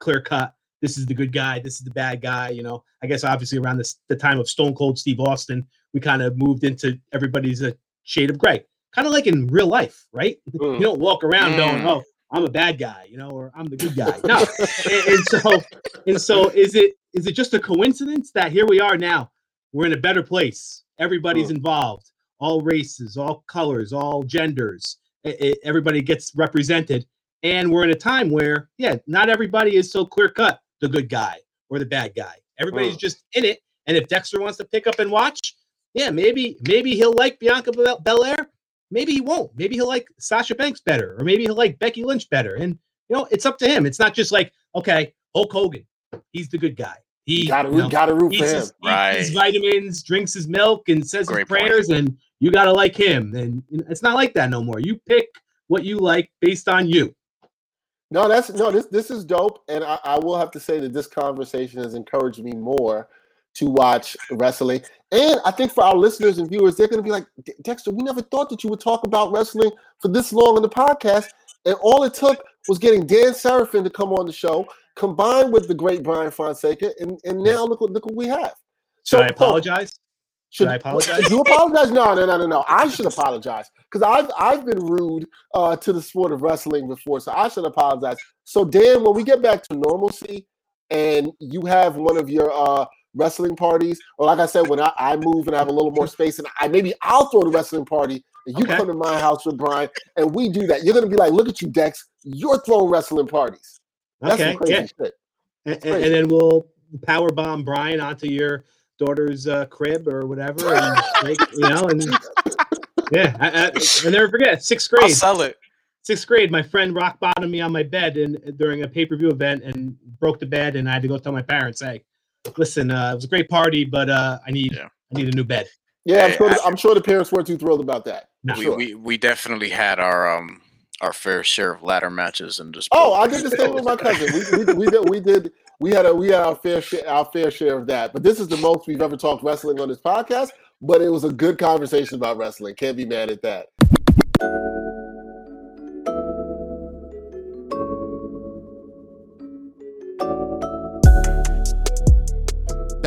clear cut. This is the good guy. This is the bad guy. You know, I guess obviously around this, the time of Stone Cold Steve Austin, we kind of moved into everybody's a shade of gray, kind of like in real life, right? Mm. You don't walk around Mm. going, "Oh, I'm a bad guy," you know, or "I'm the good guy." No, and, and so and so is it is it just a coincidence that here we are now? We're in a better place. Everybody's Hmm. involved. All races, all colors, all genders. I- I- everybody gets represented, and we're in a time where, yeah, not everybody is so clear cut the good guy or the bad guy. Everybody's Hmm. just in it, and if Dexter wants to pick up and watch, yeah, maybe maybe he'll like Bianca Bel- Belair. Maybe he won't. Maybe he'll like Sasha Banks better, or maybe he'll like Becky Lynch better. And you know, it's up to him. It's not just like, okay, Hulk Hogan, he's the good guy. He gotta you know, gotta root for eats him. his, eats his vitamins, drinks his milk, and says Great his point. prayers, and you gotta like him. And it's not like that no more. You pick what you like based on you. No, that's no. This this is dope, and I, I will have to say that this conversation has encouraged me more to watch wrestling. And I think for our listeners and viewers, they're going to be like, Dexter, we never thought that you would talk about wrestling for this long in the podcast. And all it took was getting Dan Serafin to come on the show, combined with the great Brian Fonseca, and, and now look what look what we have. Should I apologize? Should Should I apologize? You apologize? No, no, no, no, no. I should apologize because I've I've been rude uh, to the sport of wrestling before, so I should apologize. So Dan, when we get back to normalcy, and you have one of your uh, wrestling parties, or like I said, when I, I move and I have a little more space, and I maybe I'll throw the wrestling party, and you Okay. come to my house with Brian, and we do that. You're gonna be like, look at you, Dex. You're throwing wrestling parties. That's Okay, some crazy yeah. shit. And, and, then we'll power bomb Brian onto your daughter's uh, crib or whatever, and like, you know, and yeah, I, I, I never forget sixth I'll grade. sell it. Sixth grade, my friend rock bottomed me on my bed and during a pay per view event and broke the bed, and I had to go tell my parents, "Hey, listen, uh, it was a great party, but uh, I need Yeah. I need a new bed." Yeah, I'm sure. I- I'm sure the parents weren't too thrilled about that. No. We, Sure. we we definitely had our um our fair share of ladder matches and just Oh, I did the same with my cousin. We, we, we did we did we had a we had our fair share our fair share of that. But this is the most we've ever talked wrestling on this podcast. But it was a good conversation about wrestling. Can't be mad at that.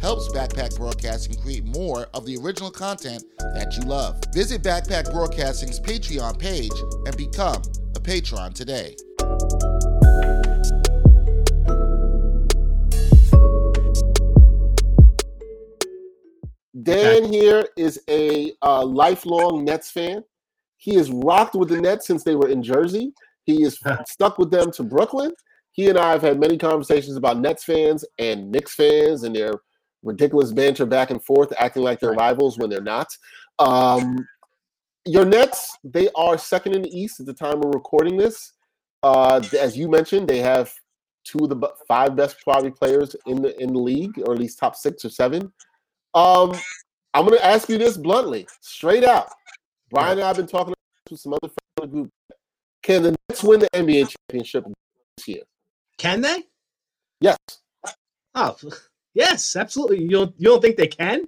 helps Backpack Broadcasting create more of the original content that you love. Visit Backpack Broadcasting's Patreon page and become a patron today. Dan here is a uh, lifelong Nets fan. He has rocked with the Nets since they were in Jersey. He is stuck with them to Brooklyn. He and I have had many conversations about Nets fans and Knicks fans and their ridiculous banter back and forth, acting like they're rivals when they're not. Um, your Nets, they are second in the East at the time we're recording this. Uh, as you mentioned, they have two of the five best probably players in the in the league, or at least top six or seven. Um, I'm going to ask you this bluntly, straight out. Brian and I have been talking to some other friends in the group. Can the Nets win the NBA championship this year? Can they? Yes. Oh, yes, absolutely. You don't you don't think they can?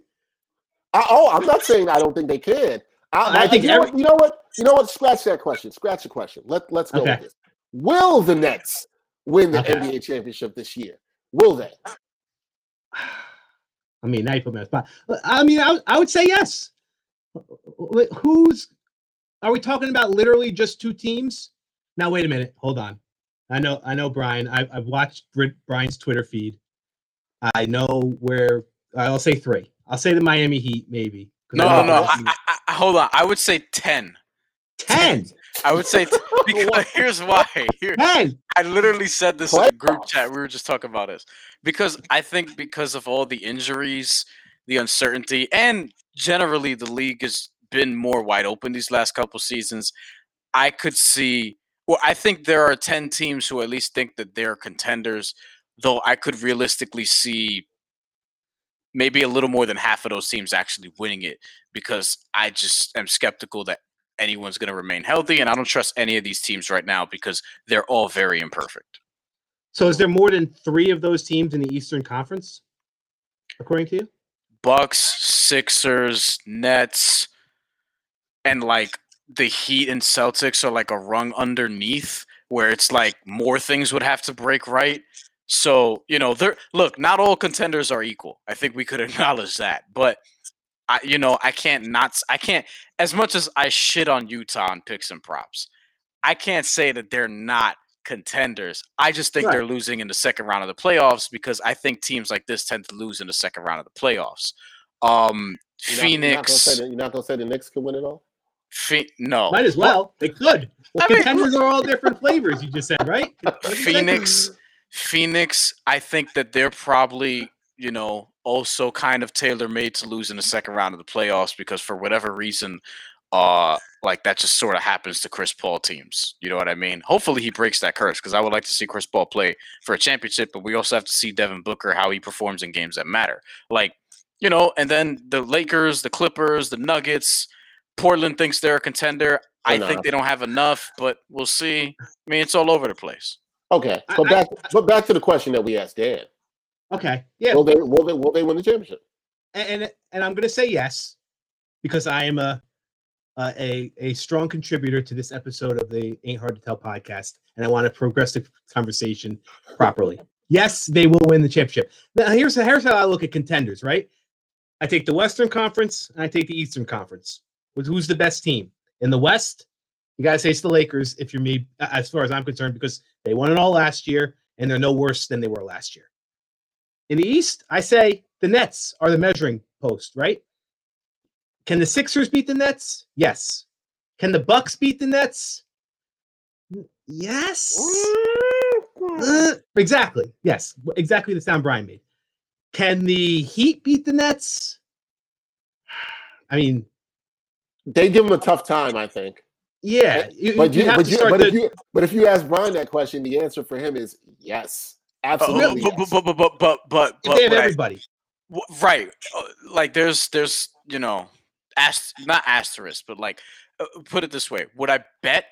I, oh, I'm not saying I don't think they can. I, I think you, know every- what, you know what? You know what? Scratch that question. Scratch the question. Let Let's go Okay. with this. Will the Nets win the Okay. NBA championship this year? Will they? I mean, now you put me on the spot. I mean, I, would- I would say yes. Who's are we talking about? Literally just two teams? Now, wait a minute. Hold on. I know, I know, Brian. I, I've watched Brian's Twitter feed. I know where. I'll say three. I'll say the Miami Heat, maybe. No, no, no. I, I, I, hold on. I would say ten. ten. I would say t- because here's why. Here, Ten. I literally said this in the group chat. We were just talking about this because I think because of all the injuries the uncertainty, and generally the league has been more wide open these last couple seasons. I could see. Well, I think there are ten teams who at least think that they're contenders, though I could realistically see maybe a little more than half of those teams actually winning it because I just am skeptical that anyone's going to remain healthy, and I don't trust any of these teams right now because they're all very imperfect. So, is there more than three of those teams in the Eastern Conference, according to you? Bucks, Sixers, Nets, and like the Heat and Celtics are like a rung underneath, where it's like more things would have to break right. So you know, there. Look, not all contenders are equal. I think we could acknowledge that, but I, you know, I can't not. I can't as much as I shit on Utah and picks and props. I can't say that they're not contenders. I just think right. they're losing in the second round of the playoffs because I think teams like this tend to lose in the second round of the playoffs. Um, you're Phoenix. Not, you're not gonna say the Knicks could win it all. Fe- no, might as well. They could. Well, contenders mean, are all different flavors. You just said right. Phoenix. Phoenix. I think that they're probably you know also kind of tailor made to lose in the second round of the playoffs because for whatever reason, uh, like that just sort of happens to Chris Paul teams. You know what I mean? Hopefully he breaks that curse because I would like to see Chris Paul play for a championship, but we also have to see Devin Booker how he performs in games that matter. Like, you know, and then the Lakers, the Clippers, the Nuggets, Portland thinks they're a contender. I think they don't have enough, but we'll see. I mean, it's all over the place. Okay, but back, I, but back to the question that we asked Dan. Okay. Yeah. Will they will they will they win the championship? And and, and I'm going to say yes because I am a, a a strong contributor to this episode of the Ain't Hard to Tell podcast, and I want to progress the conversation properly. yes, they will win the championship. Now here's here's how I look at contenders. Right. I take the Western Conference and I take the Eastern Conference. With who's the best team in the West? You gotta say it's the Lakers if you're me, as far as I'm concerned, because they won it all last year and they're no worse than they were last year. In the East, I say the Nets are the measuring post, right? Can the Sixers beat the Nets? Yes. Can the Bucks beat the Nets? Yes. Uh, exactly. Yes. Exactly the sound Brian made. Can the Heat beat the Nets? I mean, they give them a tough time. I think. Yeah, you, but you, you but, you, but the, if you but if you ask Brian that question, the answer for him is yes. Absolutely. Uh, but, but, but, but, but, but, but, they have everybody. I, right. Uh, like there's, there's, you know, ast- not asterisk, but like, uh, put it this way. Would I bet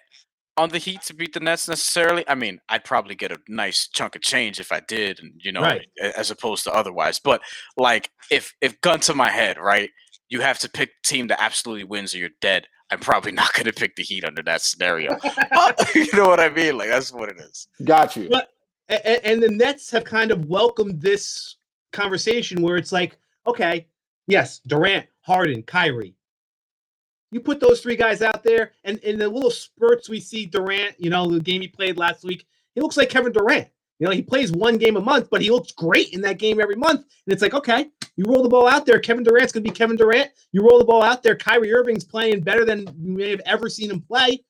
on the Heat to beat the Nets necessarily? I mean, I'd probably get a nice chunk of change if I did, and you know, right. as opposed to otherwise. But like, if if gun to my head, right, you have to pick team that absolutely wins or you're dead. I'm probably not going to pick the Heat under that scenario. Oh, you know what I mean? Like that's what it is. Got you. But and, and the Nets have kind of welcomed this conversation where it's like, okay, yes, Durant, Harden, Kyrie. You put those three guys out there, and in the little spurts we see Durant, you know, the game he played last week, he looks like Kevin Durant. You know, he plays one game a month, but he looks great in that game every month. And it's like, okay, you roll the ball out there. Kevin Durant's going to be Kevin Durant. You roll the ball out there. Kyrie Irving's playing better than you may have ever seen him play.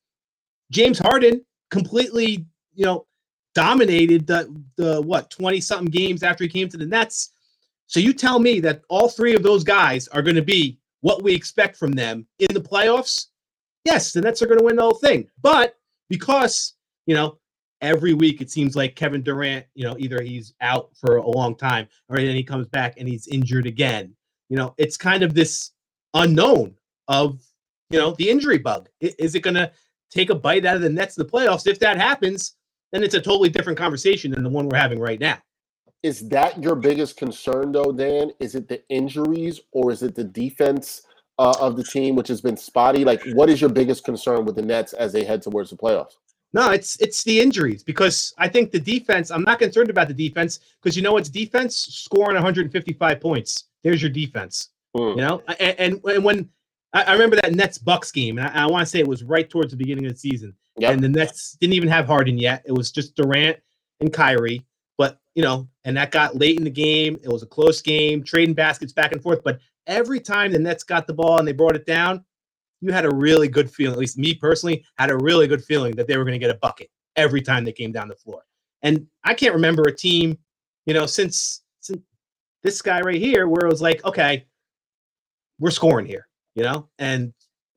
James Harden completely, you know, dominated the the what 20 something games after he came to the Nets. So you tell me that all three of those guys are going to be what we expect from them in the playoffs? Yes, the Nets are going to win the whole thing. But because, you know, every week it seems like Kevin Durant, you know, either he's out for a long time or then he comes back and he's injured again. You know, it's kind of this unknown of, you know, the injury bug. Is it going to take a bite out of the Nets in the playoffs? If that happens, then it's a totally different conversation than the one we're having right now. Is that your biggest concern, though, Dan? Is it the injuries or is it the defense uh, of the team, which has been spotty? Like, what is your biggest concern with the Nets as they head towards the playoffs? No, it's it's the injuries because I think the defense. I'm not concerned about the defense because you know what's defense scoring 155 points. There's your defense. Mm. You know, and, and, and when I, I, remember that Nets Bucks game, and I, I want to say it was right towards the beginning of the season Yep. And the Nets didn't even have Harden yet. It was just Durant and Kyrie. But, you know, and that got late in the game. It was a close game, trading baskets back and forth. But every time the Nets got the ball and they brought it down, you had a really good feeling, at least me personally, had a really good feeling that they were going to get a bucket every time they came down the floor. And I can't remember a team, you know, since, since this guy right here, where it was like, okay, we're scoring here, you know. And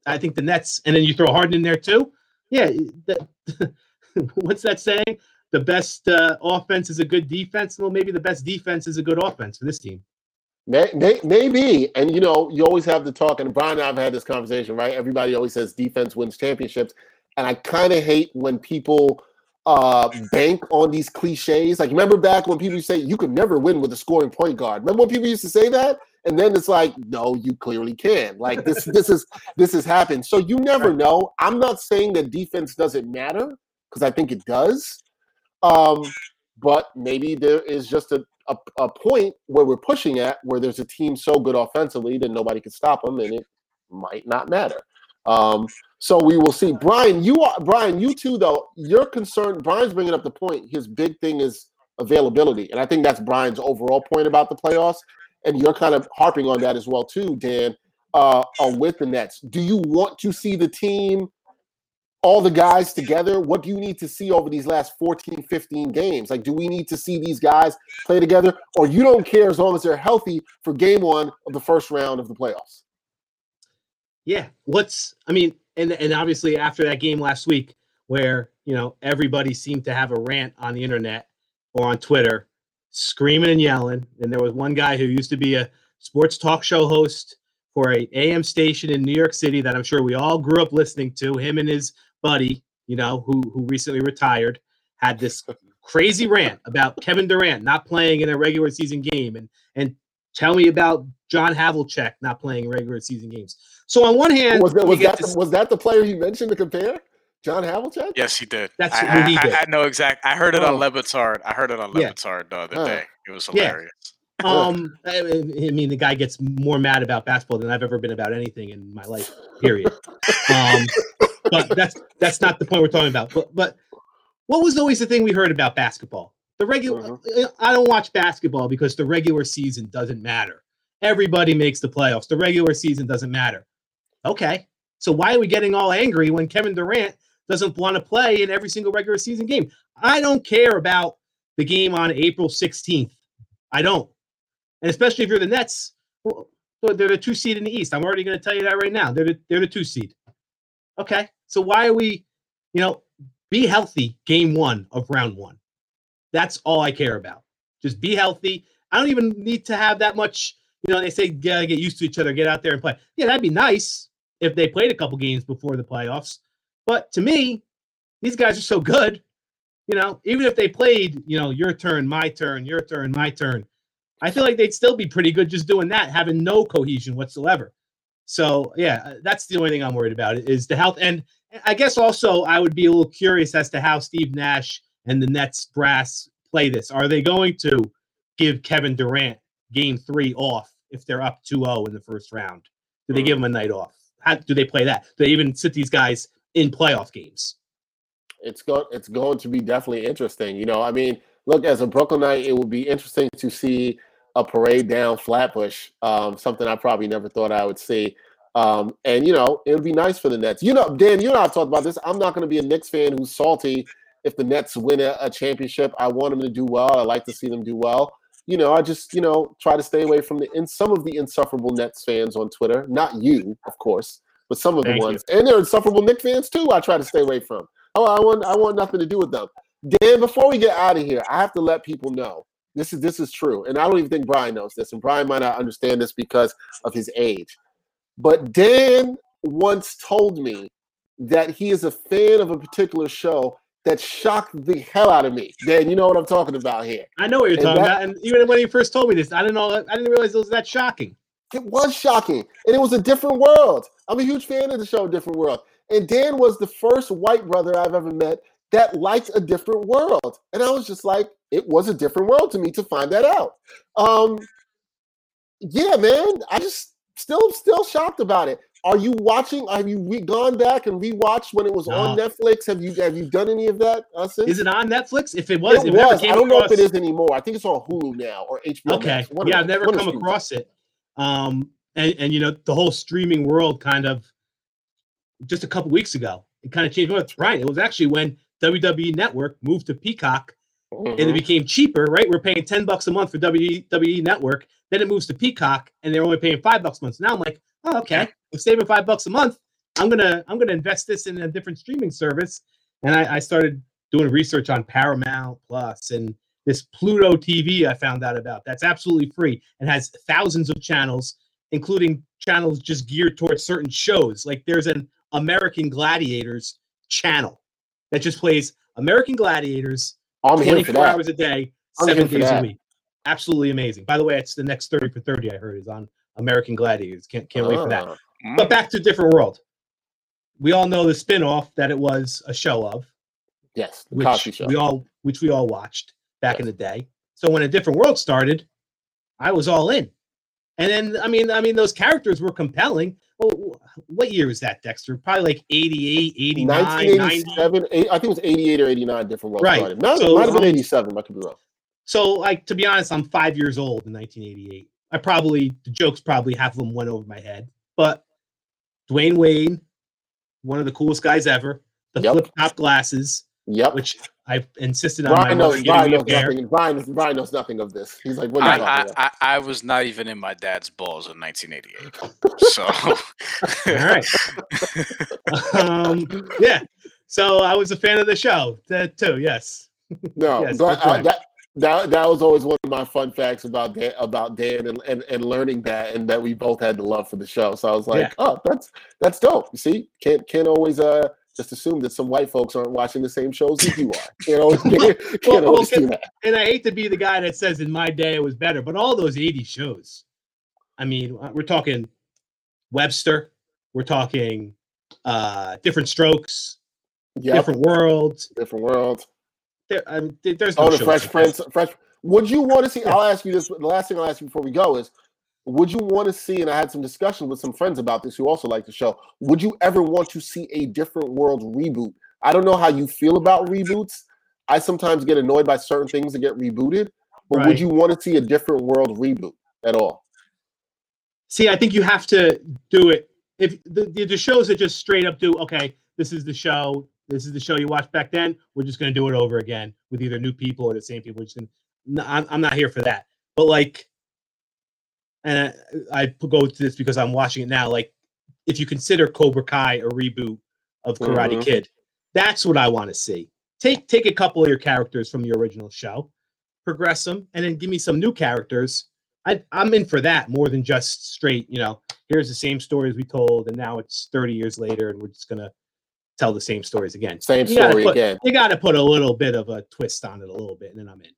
I think the Nets, and then you throw Harden in there too. Yeah, the, what's that saying? The best uh, offense is a good defense. Well, maybe the best defense is a good offense for this team. May, may, maybe, and you know, you always have to talk. And Brian and I've had this conversation, right? Everybody always says defense wins championships, and I kind of hate when people uh bank on these cliches. Like remember back when people say you could never win with a scoring point guard. Remember when people used to say that? And then it's like, no, you clearly can. Like this, this is this has happened. So you never know. I'm not saying that defense doesn't matter because I think it does. Um, but maybe there is just a, a, a point where we're pushing at where there's a team so good offensively that nobody can stop them, and it might not matter. Um, so we will see. Brian, you are Brian. You too, though. You're concerned. Brian's bringing up the point. His big thing is availability, and I think that's Brian's overall point about the playoffs. And you're kind of harping on that as well, too, Dan. Uh, with the Nets, do you want to see the team, all the guys together? What do you need to see over these last 14, 15 games? Like, do we need to see these guys play together, or you don't care as long as they're healthy for game one of the first round of the playoffs? Yeah. What's I mean, and and obviously after that game last week where, you know, everybody seemed to have a rant on the internet or on Twitter, screaming and yelling. And there was one guy who used to be a sports talk show host for a AM station in New York City that I'm sure we all grew up listening to. Him and his buddy, you know, who who recently retired, had this crazy rant about Kevin Durant not playing in a regular season game and and tell me about John Havlicek not playing regular season games. So on one hand, was that was that, the, was that the player he mentioned to compare? John Havlicek? Yes, he did. That's I, what he I, did. I, I know exact. I heard it Oh. on Le Batard. I heard it on Le Yeah. Batard the other Huh. day. It was Yeah. hilarious. Um, I I mean, the guy gets more mad about basketball than I've ever been about anything in my life. Period. um, but that's that's not the point we're talking about. But but what was always the thing we heard about basketball? The regular. Mm-hmm. I don't watch basketball because the regular season doesn't matter. Everybody makes the playoffs. The regular season doesn't matter. Okay, so why are we getting all angry when Kevin Durant doesn't want to play in every single regular season game? I don't care about the game on April 16th. I don't. And especially if you're the Nets, well, they're the two seed in the East. I'm already going to tell you that right now. They're the, they're the two seed. Okay. So why are we, you know, be healthy game one of round one? That's all I care about. Just be healthy. I don't even need to have that much, you know, they say get used to each other, get out there and play. Yeah, that'd be nice if they played a couple games before the playoffs. But to me, these guys are so good. You know, even if they played, you know, your turn, my turn, your turn, my turn, I feel like they'd still be pretty good just doing that, having no cohesion whatsoever. So yeah, uh, that's the only thing I'm worried about is the health. And I guess also I would be a little curious as to how Steve Nash and the Nets brass play this. Are they going to give Kevin Durant game three off if they're up 2-0 in the first round? Do they give him a night off? How do they play that? Do they even sit these guys in playoff games? it's going it's going to be definitely interesting. You know, I mean, look, as a Brooklynite, it would be interesting to see a parade down Flatbush. Um, something I probably never thought I would see. Um, and you know, it would be nice for the Nets. You know, Dan, you and I have talked about this. I'm not going to be a Knicks fan who's salty if the Nets win a, a championship. I want them to do well. I like to see them do well. You know, I just you know try to stay away from the in some of the insufferable Nets fans on Twitter. Not you, of course, but some of the Thank you. ones. And they're insufferable Knicks fans too. I try to stay away from. Oh, I want I want nothing to do with them. Dan, before we get out of here, I have to let people know this is this is true, and I don't even think Brian knows this, and Brian might not understand this because of his age. But Dan once told me that he is a fan of a particular show that shocked the hell out of me. Dan, you know what I'm talking about here. I know what you're And talking that- about. And even when you first told me this, I didn't know. I didn't realize it was that shocking. It was shocking, and it was a different world. I'm a huge fan of the show Different World, and Dan was the first white brother I've ever met that liked a different world, and I was just like, it was a different world to me to find that out. Um, yeah, man, I just still still shocked about it. Are you watching? Have you re- gone back and rewatched when it was on Netflix? Have you have you done any of that? Uh, since? Is it on Netflix? If it was, It it was. came I don't know if it is anymore. I think it's on Hulu now or HBO. Okay. Yeah. I've never come across it. Um, and, and you know, the whole streaming world kind of just a couple weeks ago, it kind of changed. Brian, it was actually when WWE Network moved to Peacock and it Mhm. became cheaper, right? We're paying 10 bucks a month for WWE, WWE Network. Then it moves to Peacock and they're only paying five bucks a month. So now I'm like, oh, okay, I'm saving five bucks a month. I'm gonna I'm gonna invest this in a different streaming service. And I, I started doing research on Paramount Plus and this Pluto TV I found out about. That's absolutely free and has thousands of channels, including channels just geared towards certain shows. Like there's an American Gladiators channel that just plays American Gladiators I'm here for 24 that. hours a day, I'm seven days a week. Absolutely amazing. By the way, it's the next 30 for 30 I heard is on American Gladiators. Can't can't wait for that. Ah, Mm. But back to a different world. We all know the spin-off that it was a show of, Yes, the Cosby which Show. we all which we all watched back in the day. So when a different world started, I was all in. And then I mean, I mean those characters were compelling. What year was that, Dexter? Probably like 88, 89, 90. 1987, eight- I think it was 88 or 89 different world Right. started. No, So, it might have been um, 87. I could be wrong. So, like to be honest, I'm five years old in 1988. I probably the jokes probably half of them went over my head, but Dwayne Wayne, one of the coolest guys ever, the Yep. flip top glasses, Yep. which I've insisted on Brian my mother knows, Brian knows nothing. Brian, Brian knows nothing of this. He's like, what are you I, talking I, about? I, I was not even in my dad's balls in 1988. So, All right. um, yeah. So I was a fan of the show that too. Yes. No, Yes, but, that's uh, that, that that was always one of my fun facts about Dan, about Dan and, and, and learning that and that we both had the love for the show. So I was like, Yeah. oh, that's that's dope. You see, can't can't always uh just assume that some white folks aren't watching the same shows as you are. You know, always can't, can't Well, always well, do that. And I hate to be the guy that says in my day it was better, but all those 80 shows. I mean, uh, we're talking Webster, we're talking uh different strokes, Yeah, different, worlds, different worlds. There, I mean, there's no Oh, the Fresh Prince. Fresh. Would you want to see? I'll ask you this. The last thing I'll ask you before we go is, would you want to see? And I had some discussion with some friends about this who also like the show. Would you ever want to see a different world reboot? I don't know how you feel about reboots. I sometimes get annoyed by certain things that get rebooted. But would you want to see a different world reboot at all? See, I think you have to do it. If the, the, the shows that just straight up do, okay, this is the show, this is the show you watched back then. We're just going to do it over again with either new people or the same people. We're just gonna, no, I'm, I'm not here for that. But like, and I, I go to this because I'm watching it now. Like, if you consider Cobra Kai a reboot of Karate Mhm. Kid, that's what I want to see. Take take a couple of your characters from the original show, progress them, and then give me some new characters I, I'm in for that more than just straight, you know, here's the same stories we told, and now it's 30 years later, and we're just gonna tell the same stories again. Same You story put- again. You got to put a little bit of a twist on it, a little bit, and then I'm in.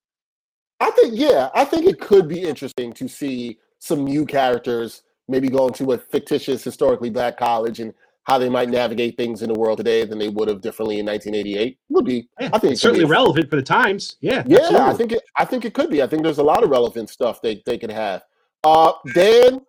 I think, yeah, I think it could be interesting to see some new characters maybe going to a fictitious, historically black college and how they might navigate things in the world today than they would have differently in 1988. Would be, Yeah, I think, it's could be certainly relevant for the times. Yeah, Yeah, I think it. I think it could be. I think there's a lot of relevant stuff they they could have. Uh, Dan,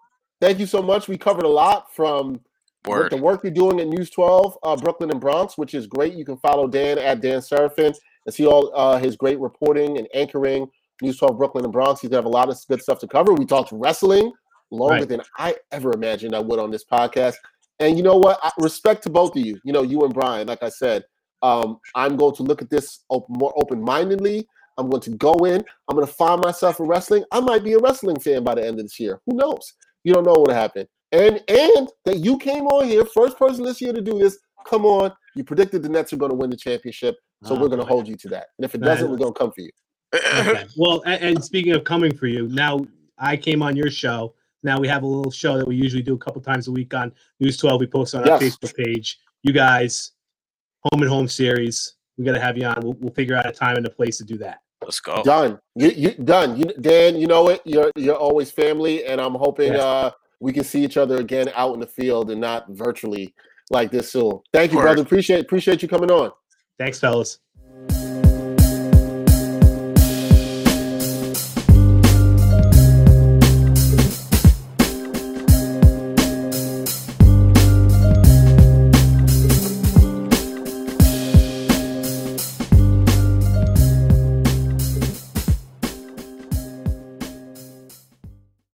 thank you so much. We covered a lot from what Word. the work you're doing at News 12, uh, Brooklyn and Bronx, which is great. You can follow Dan at Dan Serafin and see all uh, his great reporting and anchoring. News 12, Brooklyn and Bronx. He's gonna have a lot of good stuff to cover. We talked wrestling longer Right. than I ever imagined I would on this podcast. And you know what? I, respect to both of you. You know, you and Brian. Like I said, um, I'm going to look at this op- more open mindedly. I'm going to go in. I'm going to find myself in wrestling. I might be a wrestling fan by the end of this year. Who knows? You don't know what happened. And and that you came on here, first person this year to do this. Come on, you predicted the Nets are going to win the championship, so Oh, we're going to hold you to that. And if it Man. doesn't, we're going to come for you. Okay. Well, and, and speaking of coming for you, now I came on your show. Now we have a little show that we usually do a couple times a week on News 12. We post on our Yes. Facebook page. You guys, home and home series. We got to have you on. We'll, we'll figure out a time and a place to do that. Let's go. Done. You, you done. You, Dan, you know it. You're you're always family, and I'm hoping Yes. uh, we can see each other again out in the field and not virtually like this soon. Thank you, Word. brother. Appreciate appreciate you coming on. Thanks, fellas.